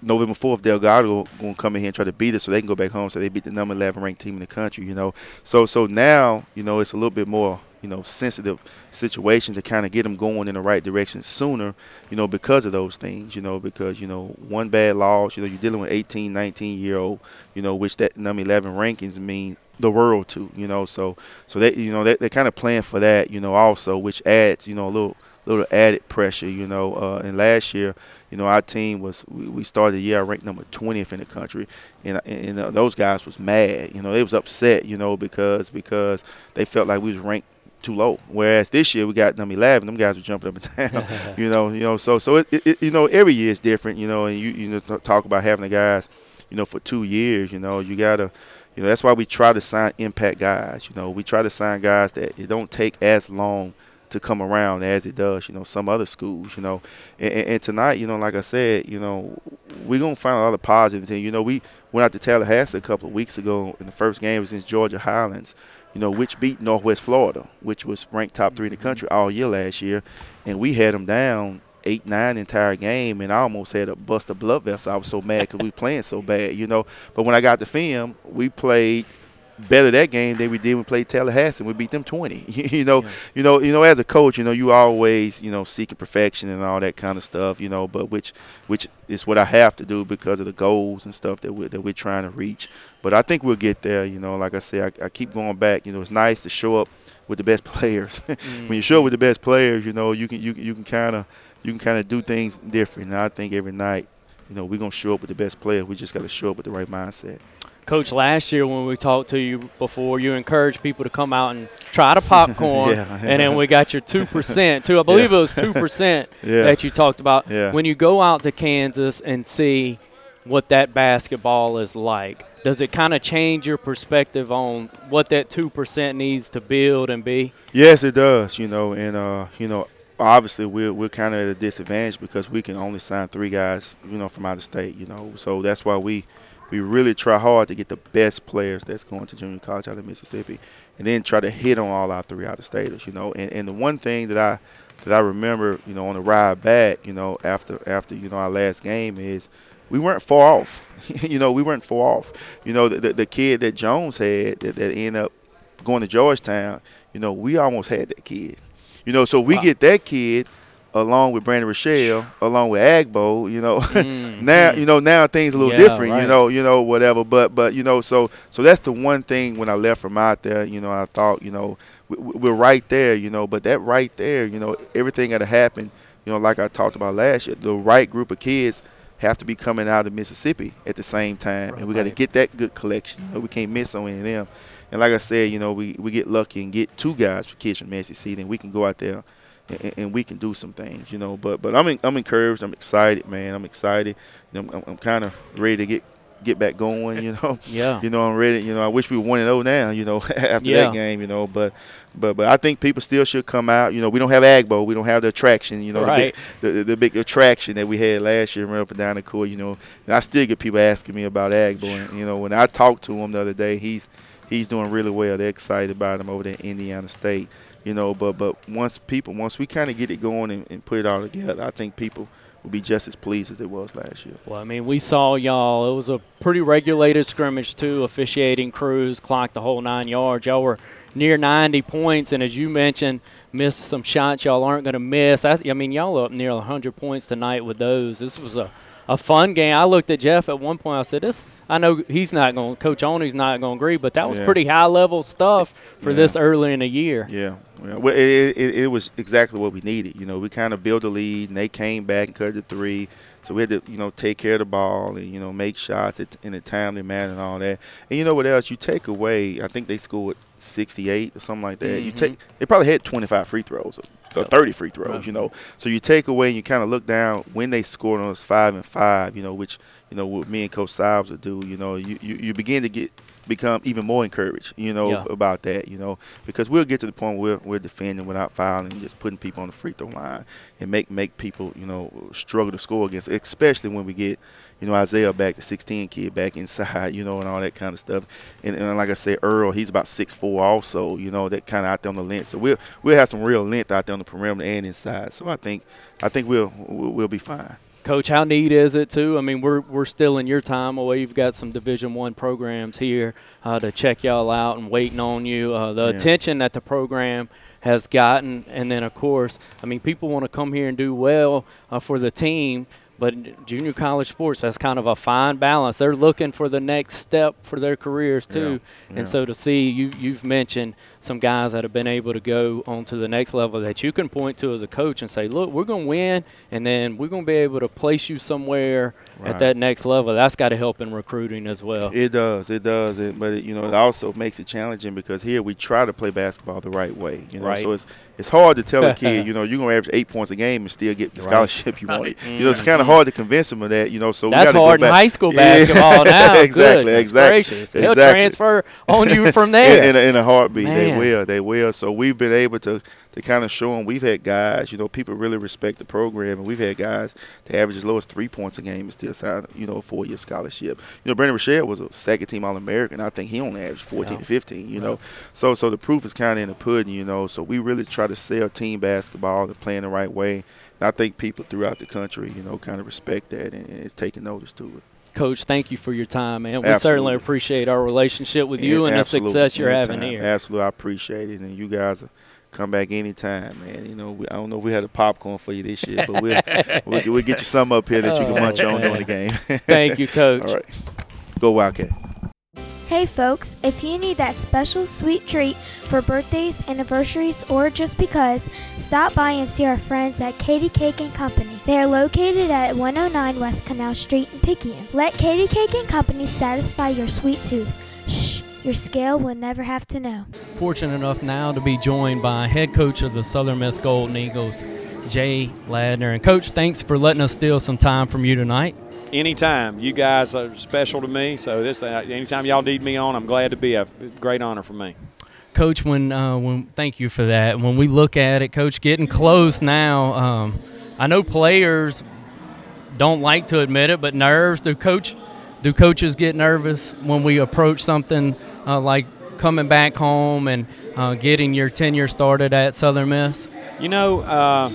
November 4th, Delgado going to come in here and try to beat us so they can go back home so they beat the number 11 ranked team in the country, you know. So so now, you know, it's a little bit more, you know, sensitive situation to kind of get them going in the right direction sooner, you know, because of those things, you know, because, you know, one bad loss, you know, you're dealing with 18, 19 year old, you know, which that number 11 rankings mean the world to, you know. So so they, you know, they, they're kind of playing for that, you know, also, which adds, you know, a little little added pressure, you know. Uh, and last year, you know, our team was we, we started the year ranked number 20th in the country, and, and uh, those guys was mad. You know, they was upset, you know, because because they felt like we was ranked too low. Whereas this year we got number 11. Them guys were jumping up and down. you know, you know. So so it, it, you know every year is different. You know, and you you know talk about having the guys, you know, for two years. You know, you gotta. You know, that's why we try to sign impact guys. You know, we try to sign guys that it don't take as long to come around as it does, you know, some other schools, you know. And, and tonight, you know, like I said, you know, we're going to find a lot of positive things. You know, we went out to Tallahassee a couple of weeks ago in the first game was against Georgia Highlands, you know, which beat Northwest Florida, which was ranked top three in the mm-hmm. country all year last year. And we had them down eight, nine entire game, and I almost had a bust a blood vessel. I was so mad because we were playing so bad, you know. But when I got the film, we played – better that game than we did when we played Tallahassee. We beat them 20. you know, yeah. you know, you know, as a coach, you know, you always, you know, seeking perfection and all that kind of stuff. You know, but which, which is what I have to do because of the goals and stuff that we're that we're trying to reach. But I think we'll get there. You know, like I said, I, I keep going back. You know, it's nice to show up with the best players. mm-hmm. when you show up with the best players, you know, you can you you can kind of you can kind of do things different. And I think every night, you know, we're gonna show up with the best players. We just got to show up with the right mindset. Coach, last year when we talked to you before, you encouraged people to come out and try the popcorn, yeah, yeah. and then we got your two percent too. I believe yeah. it was two percent that you talked about. When you go out to Kansas and see what that basketball is like, does it kind of change your perspective on what that two percent needs to build and be? Yes, it does. You know, and uh, you know, obviously we're we're kind of at a disadvantage because we can only sign three guys, you know, from out of state. You know, so that's why we we really try hard to get the best players that's going to junior college out of Mississippi, and then try to hit on all our three out of staters. You know, and, and the one thing that I that I remember, you know, on the ride back, you know, after after you know our last game is we weren't far off. you know, we weren't far off. You know, the, the, the kid that Jones had that, that ended up going to Georgetown, you know, we almost had that kid. You know, so we wow. get that kid along with Brandon Rochelle, along with Agbo, you know, mm, now mm. you know now things a little yeah, different, right. you know, you know whatever. But but you know, so so that's the one thing when I left from out there, you know, I thought, you know, we, are right there, you know, but that right there, you know, everything that happened, you know, like I talked about last year, the right group of kids have to be coming out of Mississippi at the same time, right, and we got to get that good collection. Know, we can't miss on any of them. And like I said, you know, we, we get lucky and get two guys for kids from SEC, then we can go out there and, and, we can do some things, you know. But but I'm in, I'm encouraged. I'm excited, man. I'm excited. You know, I'm, I'm kind of ready to get get back going, you know. Yeah. You know, I'm ready. You know, I wish we were one and zero now. You know, after yeah. that game, you know. But but but I think people still should come out. You know, we don't have Agbo. We don't have the attraction. You know, right. the, big, the, the big attraction that we had last year, running up and down the court. You know, and I still get people asking me about Agbo. And you know, when I talked to him the other day, he's he's doing really well. They're excited about him over there at Indiana State you know. But but once people, once we kind of get it going and, and, put it all together, I think people will be just as pleased as it was last year. Well, I mean, we saw y'all. It was a pretty regulated scrimmage too. Officiating crews clocked the whole nine yards. Y'all were near 90 points, and as you mentioned, missed some shots y'all aren't going to miss. I, I mean, y'all up near 100 points tonight with those. This was a a fun game. I looked at Jeff at one point. I said, "This, I know he's not going. To, Coach Oney's not going to agree, but that was yeah. pretty high level stuff for yeah. this early in the year." Yeah. Well, it, it, it, was exactly what we needed. You know, we kind of built a lead, and they came back and cut the three. So we had to, you know, take care of the ball and you know make shots in a timely manner and all that. And you know what else? You take away. I think they scored 68 or something like that. Mm-hmm. You take. They probably had 25 free throws or 30 free throws, right. you know. So you take away and you kind of look down when they scored on us five and five, you know, which you know what me and Coach Siles would do. You know, you, you, you begin to get become even more encouraged, you know, yeah. about that, you know, because we'll get to the point where we're defending without fouling and just putting people on the free throw line and make make people, you know, struggle to score against, especially when we get, you know, Isaiah back, the 16 kid back inside, you know, and all that kind of stuff. And, and like I said, Earl, he's about six four also, you know, that kind of out there on the length. So we'll we'll have some real length out there on the perimeter and inside. So I think I think we'll we'll be fine. Coach, how neat is it too? I mean, we're we're still in your time away. You've got some Division One programs here uh, to check y'all out and waiting on you. Uh, the yeah. attention that the program has gotten, and then of course, I mean, people want to come here and do well uh, for the team. But junior college sports, that's kind of a fine balance. They're looking for the next step for their careers too. Yeah, yeah. And so to see you, you've mentioned some guys that have been able to go on to the next level that you can point to as a coach and say, look, we're going to win, and then we're going to be able to place you somewhere Right. at that next level. That's got to help in recruiting as well. It does, it does, it, but it, you know it also makes it challenging because here we try to play basketball the right way. You know, Right. so it's it's hard to tell a kid, you know, you're gonna average eight points a game and still get the Right. scholarship you wanted. You know, it's mm-hmm. kind of hard to convince them of that. You know, so we That's hard in high school Yeah, basketball now. exactly, Goodness exactly, gracious. They'll exactly. transfer on you from there. in, in, a, in a heartbeat. They Man. will. They will. So we've been able to to kind of show them. We've had guys. You know, people really respect the program, and we've had guys to average as low as three points a game and still sign. You know, a four year scholarship. You know, Brandon Rochelle was a second team All American. I think he only averaged 14 Yeah. to 15. You know, so so the proof is kind of in the pudding. You know, so we really try to sell team basketball and playing the right way. And I think people throughout the country, you know, kind of respect that and, and it's taking notice to it. Coach, thank you for your time, man. We Absolutely. certainly appreciate our relationship with you and the Absolutely. success you're Anytime. having here. Absolutely, I appreciate it, and you guys come back anytime, man. You know, we, I don't know if we had a popcorn for you this year, but we'll we'll, we'll get you some up here that you can Oh, munch on during the game. Thank you, Coach. All right, go Wildcat. Hey folks, if you need that special sweet treat for birthdays, anniversaries, or just because, stop by and see our friends at Katie Cake and Company. They are located at 109 West Canal Street in Picayune. Let Katie Cake and Company satisfy your sweet tooth. Shh, your scale will never have to know. Fortunate enough now to be joined by head coach of the Southern Miss Golden Eagles, Jay Ladner. And coach, thanks for letting us steal some time from you tonight. Anytime. You guys are special to me. So this, uh, anytime y'all need me on, I'm glad to be. A great honor for me. Coach, when uh, when thank you for that. When we look at it, Coach, getting close now. Um, I know players don't like to admit it, but nerves. Do coach do coaches get nervous when we approach something uh, like coming back home and uh, getting your tenure started at Southern Miss? You know, uh,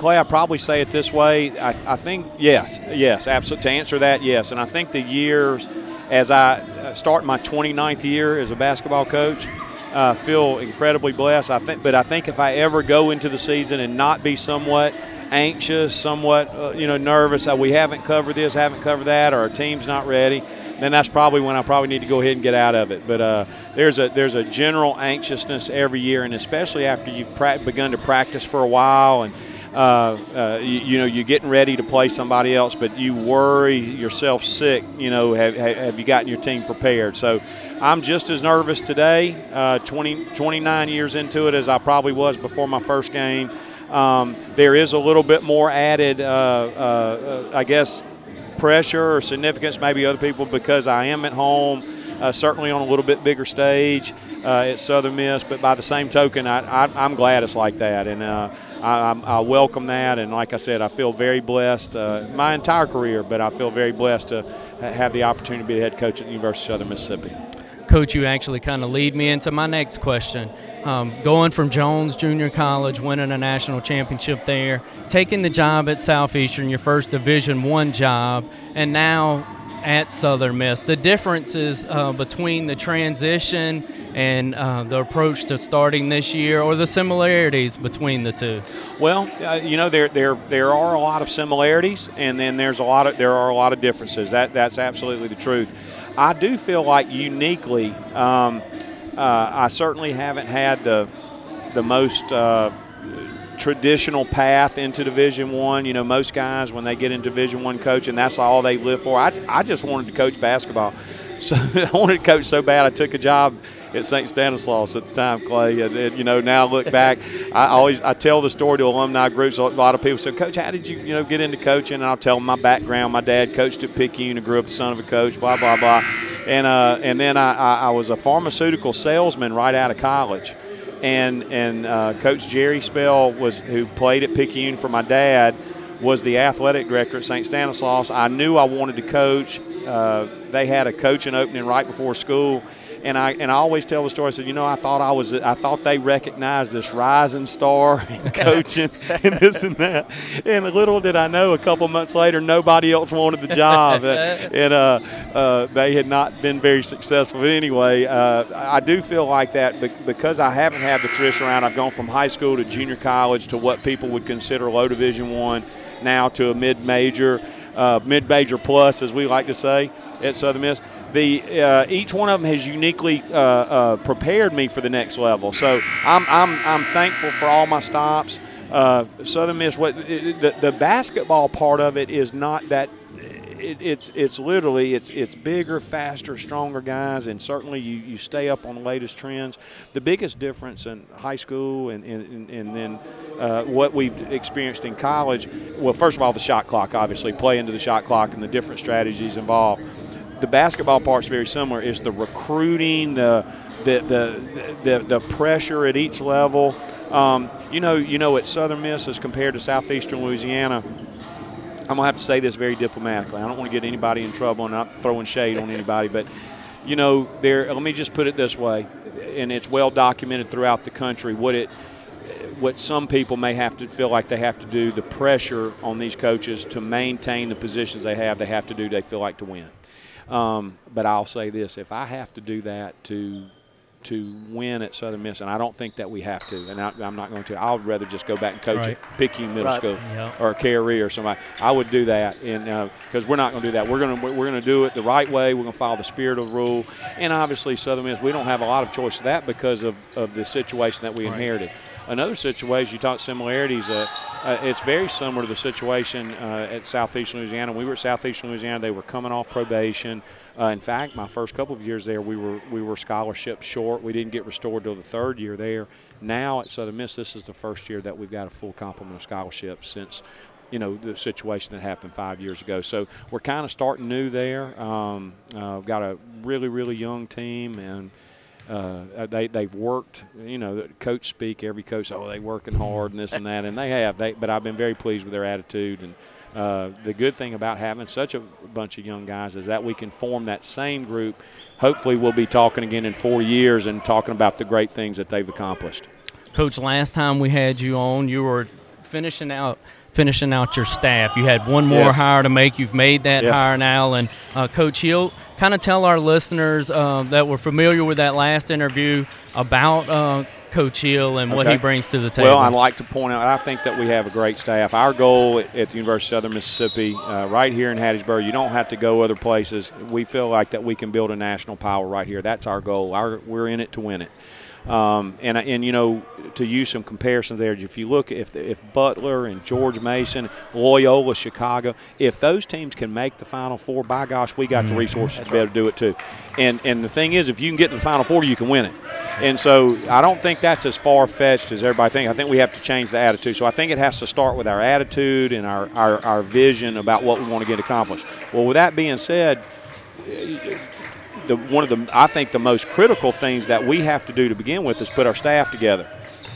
Clay, I probably say it this way. I, I think yes, yes, absolutely. To answer that, yes. And I think the years as I uh, start my 29th year as a basketball coach, uh, feel incredibly blessed. I think, but I think if I ever go into the season and not be somewhat anxious, somewhat uh, you know nervous, uh, we haven't covered this, haven't covered that, or our team's not ready, then that's probably when I probably need to go ahead and get out of it. But uh, there's a there's a general anxiousness every year, and especially after you've pra- begun to practice for a while and. Uh, uh, you, you know, you're getting ready to play somebody else, but you worry yourself sick. You know, have, have you gotten your team prepared? So, I'm just as nervous today, uh, 20, 29 years into it, as I probably was before my first game. Um, there is a little bit more added, uh, I guess, pressure or significance, maybe other people, because I am at home, uh, certainly on a little bit bigger stage uh, at Southern Miss. But by the same token, I, I, I'm glad it's like that, and uh, I, I'm- welcome that. And like I said, I feel very blessed uh, my entire career, but I feel very blessed to have the opportunity to be the head coach at the University of Southern Mississippi. Coach, you actually kind of lead me into my next question. Um, going from Jones Junior College, winning a national championship there, taking the job at Southeastern, your first Division One job, and now at Southern Miss. The differences uh, between the transition and uh, the approach to starting this year, or the similarities between the two. Well, uh, you know there there there are a lot of similarities, and then there's a lot of there are a lot of differences. That that's absolutely the truth. I do feel like uniquely, um, uh, I certainly haven't had the the most uh, traditional path into Division One. You know, most guys when they get in Division One coaching, that's all they live for. I, I just wanted to coach basketball, so I wanted to coach so bad. I took a job at St. Stanislaus at the time, Clay. And, and, you know, now look back, I always I tell the story to alumni groups. A lot of people say, "Coach, how did you you know get into coaching?" And I'll tell them my background. My dad coached at Picayune. I grew up the son of a coach. Blah blah blah. And uh, and then I, I, I was a pharmaceutical salesman right out of college and and uh, Coach Jerry Spell was who played at Picayune for my dad was the athletic director at St. Stanislaus. I knew I wanted to coach. Uh, they had a coaching opening right before school, and I and I always tell the story. I said, you know, I thought I was, I thought they recognized this rising star in coaching and this and that. And little did I know, a couple months later, nobody else wanted the job, and uh, uh, they had not been very successful. But anyway, uh, I do feel like that because I haven't had the tradition around. I've gone from high school to junior college to what people would consider low Division One, now to a mid major, uh, mid major plus, as we like to say at Southern Miss the uh, each one of them has uniquely uh, uh, prepared me for the next level. So I'm, I'm, I'm thankful for all my stops. Uh, Southern Miss, what the, the basketball part of it is not that. It, it's it's literally it's it's bigger, faster, stronger guys, and certainly you, you stay up on the latest trends. The biggest difference in high school and and, and then uh, what we've experienced in college. Well, first of all, the shot clock, obviously, play into the shot clock and the different strategies involved the basketball part's very similar. Is the recruiting, the the the the, the pressure at each level. Um, you know, you know, at Southern Miss as compared to Southeastern Louisiana. I'm gonna have to say this very diplomatically. I don't want to get anybody in trouble, and not throwing shade on anybody, but you know, there. Let me just put it this way, and it's well documented throughout the country. What it what some people may have to feel like they have to do, the pressure on these coaches to maintain the positions they have, they have to do, they feel like to win. Um, but I'll say this: if I have to do that to to win at Southern Miss, and I don't think that we have to, and I, am not going to. I would rather just go back and coach right. at Picayune Middle right. School yep. or Carey or somebody. I would do that, and because uh, we're not going to do that, we're going to we're going to do it the right way. We're going to follow the spirit of the rule, and obviously Southern Miss, we don't have a lot of choice of that because of, of the situation that we right. inherited. Another situation, you talk similarities. Uh, uh, it's very similar to the situation uh, at Southeastern Louisiana. We were at Southeastern Louisiana. They were coming off probation. Uh, in fact, my first couple of years there, we were we were scholarship short. We didn't get restored till the third year there. Now at Southern Miss, this is the first year that we've got a full complement of scholarships since you know the situation that happened five years ago. So we're kind of starting new there. Um, uh, got a really really young team and uh, they they've worked. You know, coach speak. Every coach, oh, they working hard and this and that, and they have. They, but I've been very pleased with their attitude. And uh, the good thing about having such a bunch of young guys is that we can form that same group. Hopefully, we'll be talking again in four years and talking about the great things that they've accomplished. Coach, last time we had you on, you were finishing out finishing out your staff. You had one more yes. hire to make. You've made that yes. hire now. And uh, Coach Hill, kind of tell our listeners uh, that were familiar with that last interview about uh, Coach Hill and what he brings to the table. Well, I'd like to point out, I think that we have a great staff. Our goal at, the University of Southern Mississippi, uh, right here in Hattiesburg, you don't have to go other places. We feel like that we can build a national power right here. That's our goal. Our, we're in it to win it. Um, and and you know to use some comparisons there, if you look if if Butler and George Mason, Loyola, Chicago, if those teams can make the Final Four, by gosh, we got the mm-hmm. resources to be able to do it too. And and the thing is, if you can get to the Final Four, you can win it. And so I don't think that's as far fetched as everybody thinks. I think we have to change the attitude. So I think it has to start with our attitude and our, our, our vision about what we want to get accomplished. Well, with that being said, the one of the I think the most critical things that we have to do to begin with is put our staff together.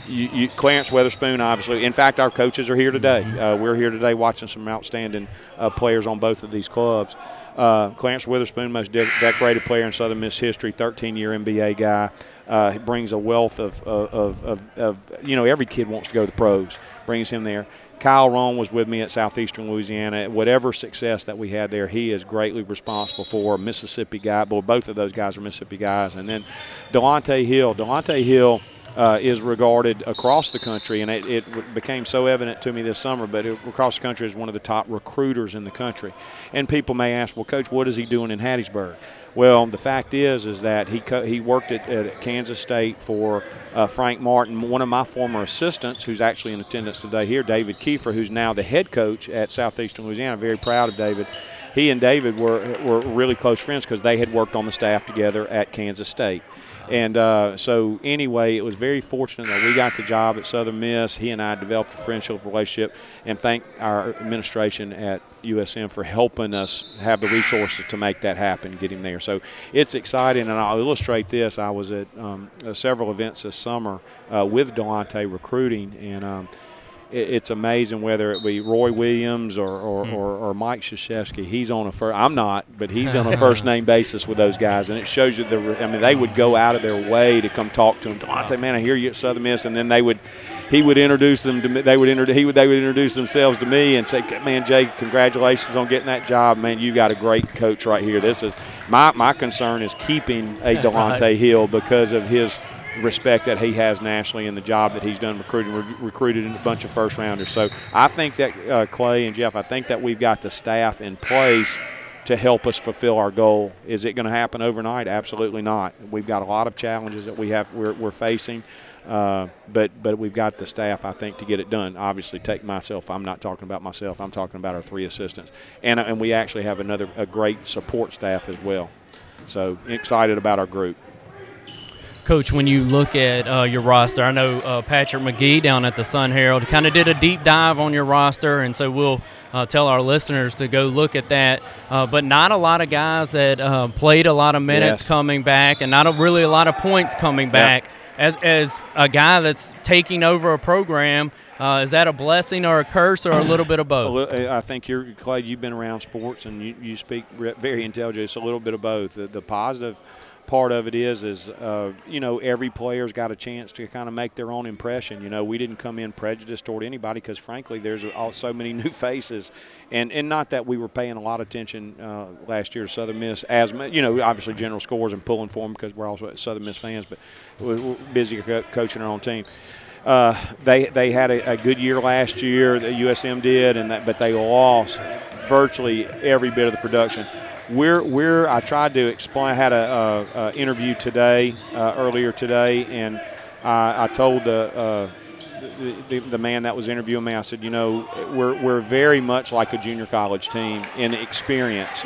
You, you, Clarence Weatherspoon, obviously. In fact, our coaches are here today. Uh, we're here today watching some outstanding uh, players on both of these clubs. Uh, Clarence Weatherspoon, most de- decorated player in Southern Miss history, 13-year NBA guy. Uh, brings a wealth of, of, of, of, you know, every kid wants to go to the pros. Brings him there. Kyle Roane was with me at Southeastern Louisiana. Whatever success that we had there, he is greatly responsible for. Mississippi guy, but both of those guys are Mississippi guys. And then Delonte Hill. Delonte Hill uh, is regarded across the country, and it, it, became so evident to me this summer, but it, across the country is one of the top recruiters in the country. And people may ask, well, Coach, what is he doing in Hattiesburg? Well, the fact is, is that he co- he worked at, at, Kansas State for uh, Frank Martin, one of my former assistants, who's actually in attendance today here, David Kiefer, who's now the head coach at Southeastern Louisiana. Very proud of David. He and David were were really close friends because they had worked on the staff together at Kansas State. And uh, so, anyway, it was very fortunate that we got the job at Southern Miss. He and I developed a friendship relationship, and thank our administration at USM for helping us have the resources to make that happen, get him there. So it's exciting, and I'll illustrate this. I was at um, uh, several events this summer uh, with Delonte recruiting, and um, it, it's amazing whether it be Roy Williams or or, Hmm. or, or Mike Krzyzewski. He's on a first. I'm not, but he's on a first name basis with those guys, and it shows you the. I mean, they would go out of their way to come talk to him. Delonte, man, I hear you at Southern Miss, and then they would. He would introduce them to me. They would introduce. He would. They would introduce themselves to me and say, "Man, Jay, congratulations on getting that job. Man, you got a great coach right here. This is my my concern is keeping a Delonte. Hill because of his respect that he has nationally and the job that he's done recruiting re- recruited a bunch of first rounders. So I think that uh, Clay and Jeff, I think that we've got the staff in place to help us fulfill our goal. Is it going to happen overnight? Absolutely not. We've got a lot of challenges that we have we're, we're facing, uh, but but we've got the staff I think to get it done. Obviously, take myself. I'm not talking about myself. I'm talking about our three assistants, and and we actually have another a great support staff as well. So excited about our group. Coach, when you look at uh, your roster, I know uh, Patrick McGee down at the Sun Herald kind of did a deep dive on your roster, and so we'll uh, tell our listeners to go look at that. Uh, but not a lot of guys that uh, played a lot of minutes Yes. coming back, and not a, really a lot of points coming back. As, as a guy that's taking over a program, uh, is that a blessing or a curse or a little bit of both? I think you're Clay. You've been around sports and you, you speak very intelligent. It's a little bit of both. The, the positive part of it is, is uh, you know, every player's got a chance to kind of make their own impression. You know, we didn't come in prejudiced toward anybody because, frankly, there's all, so many new faces, and and not that we were paying a lot of attention uh, last year to Southern Miss as you know, obviously general scores and pulling for them because we're also Southern Miss fans, but we're busy co- coaching our own team. Uh, they they had a, a good year last year. The USM did, and that, but they lost virtually every bit of the production. We're we're I tried to explain. I had a, a, a interview today uh, earlier today, and I, I told the, uh, the, the the man that was interviewing me. I said, you know, we're we're very much like a junior college team in experience.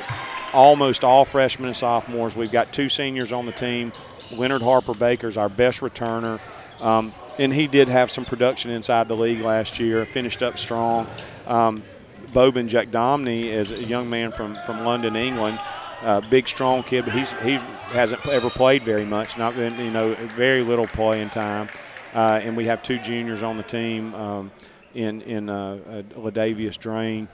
Almost all freshmen and sophomores. We've got two seniors on the team. Leonard Harper Baker's our best returner. Um, and he did have some production inside the league last year. Finished up strong. Um, Boban Jacdonmi is a young man from, from London, England. Uh, big, strong kid, but he's he hasn't ever played very much. Not been, you know very little playing time. Uh, and we have two juniors on the team um, in in uh, uh, LaDavius Draine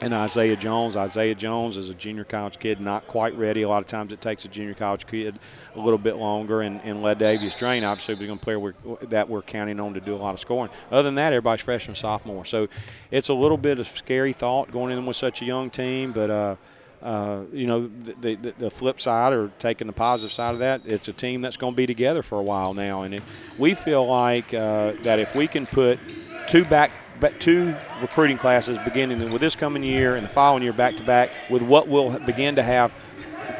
and Isaiah Jones. Isaiah Jones is a junior college kid, not quite ready. A lot of times it takes a junior college kid a little bit longer. And, and LaDavius Draine, obviously, was going to play we're, that we're counting on to do a lot of scoring. Other than that, everybody's freshman, sophomore. So it's a little bit of scary thought going in with such a young team, but. Uh, uh, you know, the, the, the flip side or taking the positive side of that, it's a team that's going to be together for a while now. And it, we feel like uh, that if we can put two back two recruiting classes beginning with this coming year and the following year back to back with what we'll begin to have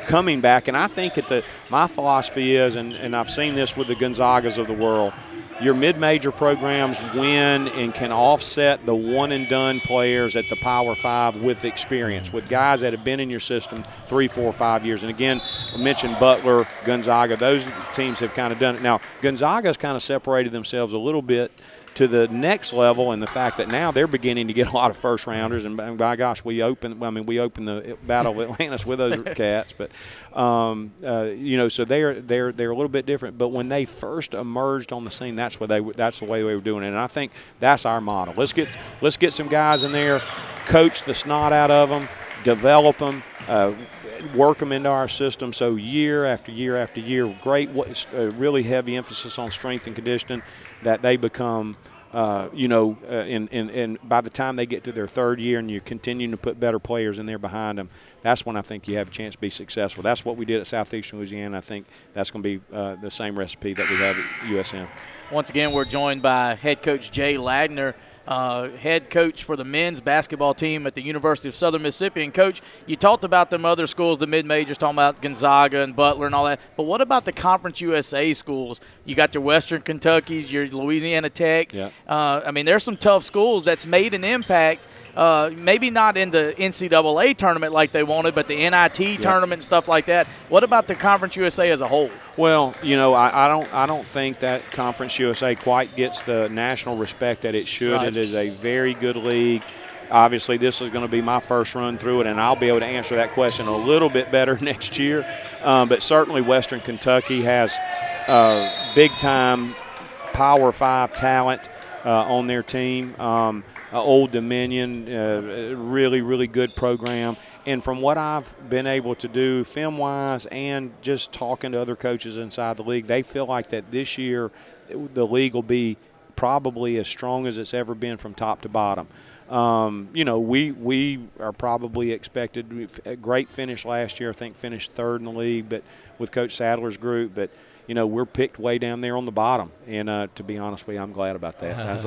coming back. And I think that the my philosophy is, and, and I've seen this with the Gonzagas of the world, your mid-major programs win and can offset the one-and-done players at the Power Five with experience, with guys that have been in your system three, four, five years. And again, I mentioned Butler, Gonzaga; those teams have kind of done it. Now, Gonzaga's kind of separated themselves a little bit to the next level and the fact that now they're beginning to get a lot of first rounders. And by- by gosh we open I mean we opened the battle of Atlantis with those cats. But um, uh, you know so they're they're they're a little bit different. But when they first emerged on the scene that's what they that's the way they were doing it. And I think that's our model. Let's get let's get some guys in there coach the snot out of them develop them uh, work them into our system. So year after year after year, great, uh, really heavy emphasis on strength and conditioning, that they become. Uh, you know, uh, and, and, and by the time they get to their third year and you're continuing to put better players in there behind them, that's when I think you have a chance to be successful. That's what we did at Southeastern Louisiana. I think that's going to be uh, the same recipe that we have at USM. Once again, we're joined by head coach Jay Ladner uh, head coach for the men's basketball team at the University of Southern Mississippi. And, coach, you talked about them other schools, the mid majors, talking about Gonzaga and Butler and all that. But what about the Conference USA schools? You got your Western Kentucky's, your Louisiana Tech. Yeah. Uh, I mean, there's some tough schools that's made an impact. Uh, maybe not in the NCAA tournament like they wanted, but the NIT Yeah. tournament and stuff like that. What about the Conference USA as a whole? Well, you know, I, I don't I don't think that Conference USA quite gets the national respect that it should. Right. It is a very good league. Obviously, this is going to be my first run through it, and I'll be able to answer that question a little bit better next year. Um, but certainly, Western Kentucky has uh, big time Power Five talent. uh, on their team. Um, uh, Old Dominion, uh, really, really good program. And from what I've been able to do, film wise, and just talking to other coaches inside the league, they feel like that this year the league will be probably as strong as it's ever been from top to bottom. Um, you know, we we are probably expected a great finish last year. I think finished third in the league, but with Coach Sadler's group, but you know, we're picked way down there on the bottom. And uh, to be honest with you, I'm glad about that. That's,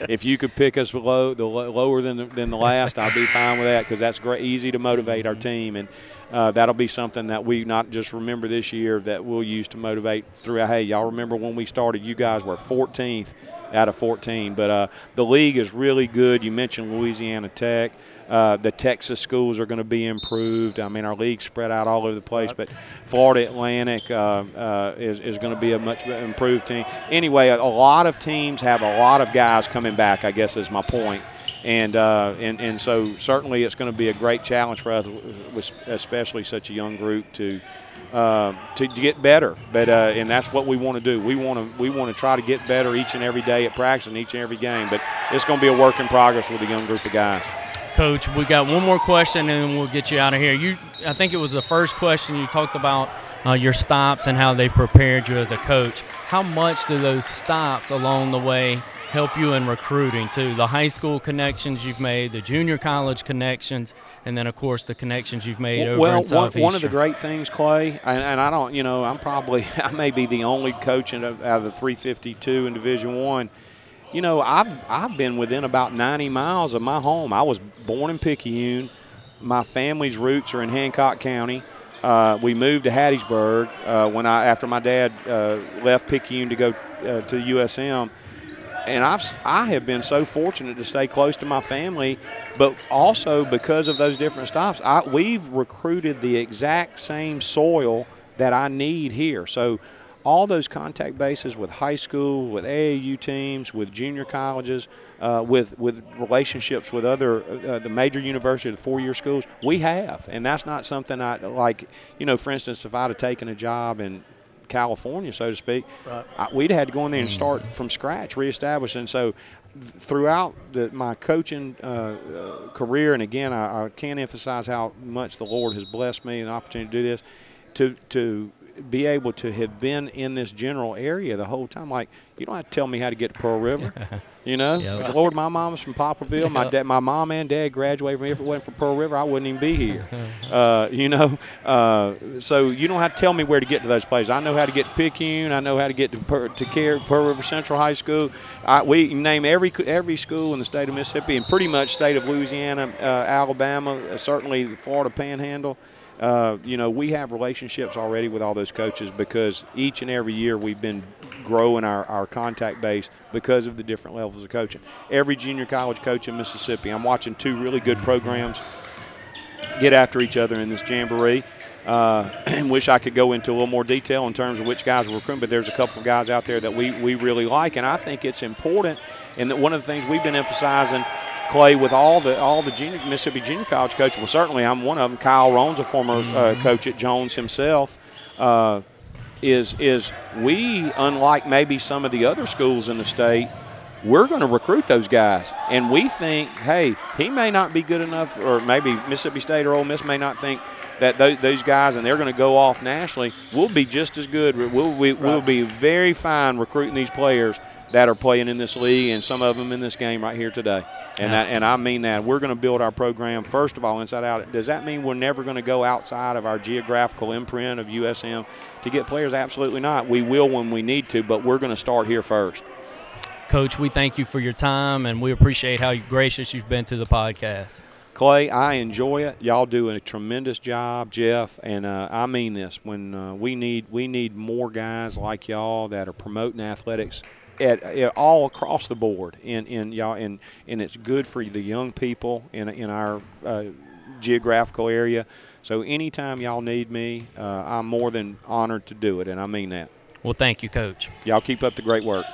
if you could pick us below, the lower than the, than the last, I'd be fine with that because that's great, easy to motivate our team. And uh, that'll be something that we not just remember this year that we'll use to motivate throughout. Hey, y'all remember when we started? You guys were 14th out of 14. But uh, the league is really good. You mentioned Louisiana Tech. Uh, the Texas schools are going to be improved. I mean, our league spread out all over the place, but Florida Atlantic uh, uh, is, is going to be a much improved team. Anyway, a, a, lot of teams have a lot of guys coming back, I guess is my point. And, uh, and, and so certainly it's going to be a great challenge for us, especially such a young group, to uh, to get better. But uh, and that's what we want to do. We want to we want to try to get better each and every day at practice and each and every game. But it's going to be a work in progress with a young group of guys. Coach, we got one more question and then we'll get you out of here. You, I think it was the first question you talked about uh, your stops and how they prepared you as a coach. How much do those stops along the way help you in recruiting too? The high school connections you've made, the junior college connections, and then of course the connections you've made over well, in Southeastern. One of the great things, Clay, and, and, I don't, you know, I'm probably I may be the only coach in, out of the 352 in Division One you know, I've I've been within about 90 miles of my home. I was born in Picayune. My family's roots are in Hancock County. Uh, we moved to Hattiesburg uh, when I after my dad uh, left Picayune to go uh, to USM, and I've I have been so fortunate to stay close to my family, but also because of those different stops, I, we've recruited the exact same soil that I need here. So all those contact bases with high school, with AAU teams, with junior colleges, uh, with with relationships with other uh, the major university, the four-year schools, we have, and that's not something I like. You know, for instance, if I'd have taken a job in California, so to speak, right. I, we'd had to go in there and start from scratch, reestablish. And so, throughout the, my coaching uh, uh, career, and again, I, I can't emphasize how much the Lord has blessed me and the opportunity to do this. To to be able to have been in this general area the whole time. Like, you don't have to tell me how to get to Pearl River. You know, yep. Lord, my mom's from Poplarville. Yep. My dad, my mom and dad graduated from here. If it wasn't for Pearl River, I wouldn't even be here. Uh, you know, uh, so you don't have to tell me where to get to those places. I know how to get to Picayune. I know how to get to per, to Care, Pearl River Central High School. I, we name every every school in the state of Mississippi and pretty much state of Louisiana, uh, Alabama, uh, certainly the Florida Panhandle. Uh, you know, we have relationships already with all those coaches because each and every year we've been growing our, our contact base because of the different levels of coaching. Every junior college coach in Mississippi, I'm watching two really good programs get after each other in this jamboree. Uh, and wish I could go into a little more detail in terms of which guys we're recruiting, but there's a couple of guys out there that we, we really like, and I think it's important. And that one of the things we've been emphasizing – Clay with all the all the junior, Mississippi Junior College coaches. Well, certainly I'm one of them. Kyle Roane's a former uh, mm-hmm. coach at Jones himself. Uh, is is we unlike maybe some of the other schools in the state, we're going to recruit those guys, and we think, hey, he may not be good enough, or maybe Mississippi State or Ole Miss may not think that those guys, and they're going to go off nationally. We'll be just as good. We'll we, will we'll be very fine recruiting these players that are playing in this league, and some of them in this game right here today. And, yeah. that, and I mean that. We're going to build our program, first of all, inside out. Does that mean we're never going to go outside of our geographical imprint of USM to get players? Absolutely not. We will when we need to, but we're going to start here first. Coach, we thank you for your time, and we appreciate how gracious you've been to the podcast. Clay, I enjoy it. Y'all do a tremendous job, Jeff, and uh, I mean this. When uh, we need we need more guys like y'all that are promoting athletics at, at, all across the board, in in y'all, and and it's good for the young people in in our uh, geographical area. So anytime y'all need me, uh, I'm more than honored to do it, and I mean that. Well, thank you, Coach. Y'all keep up the great work.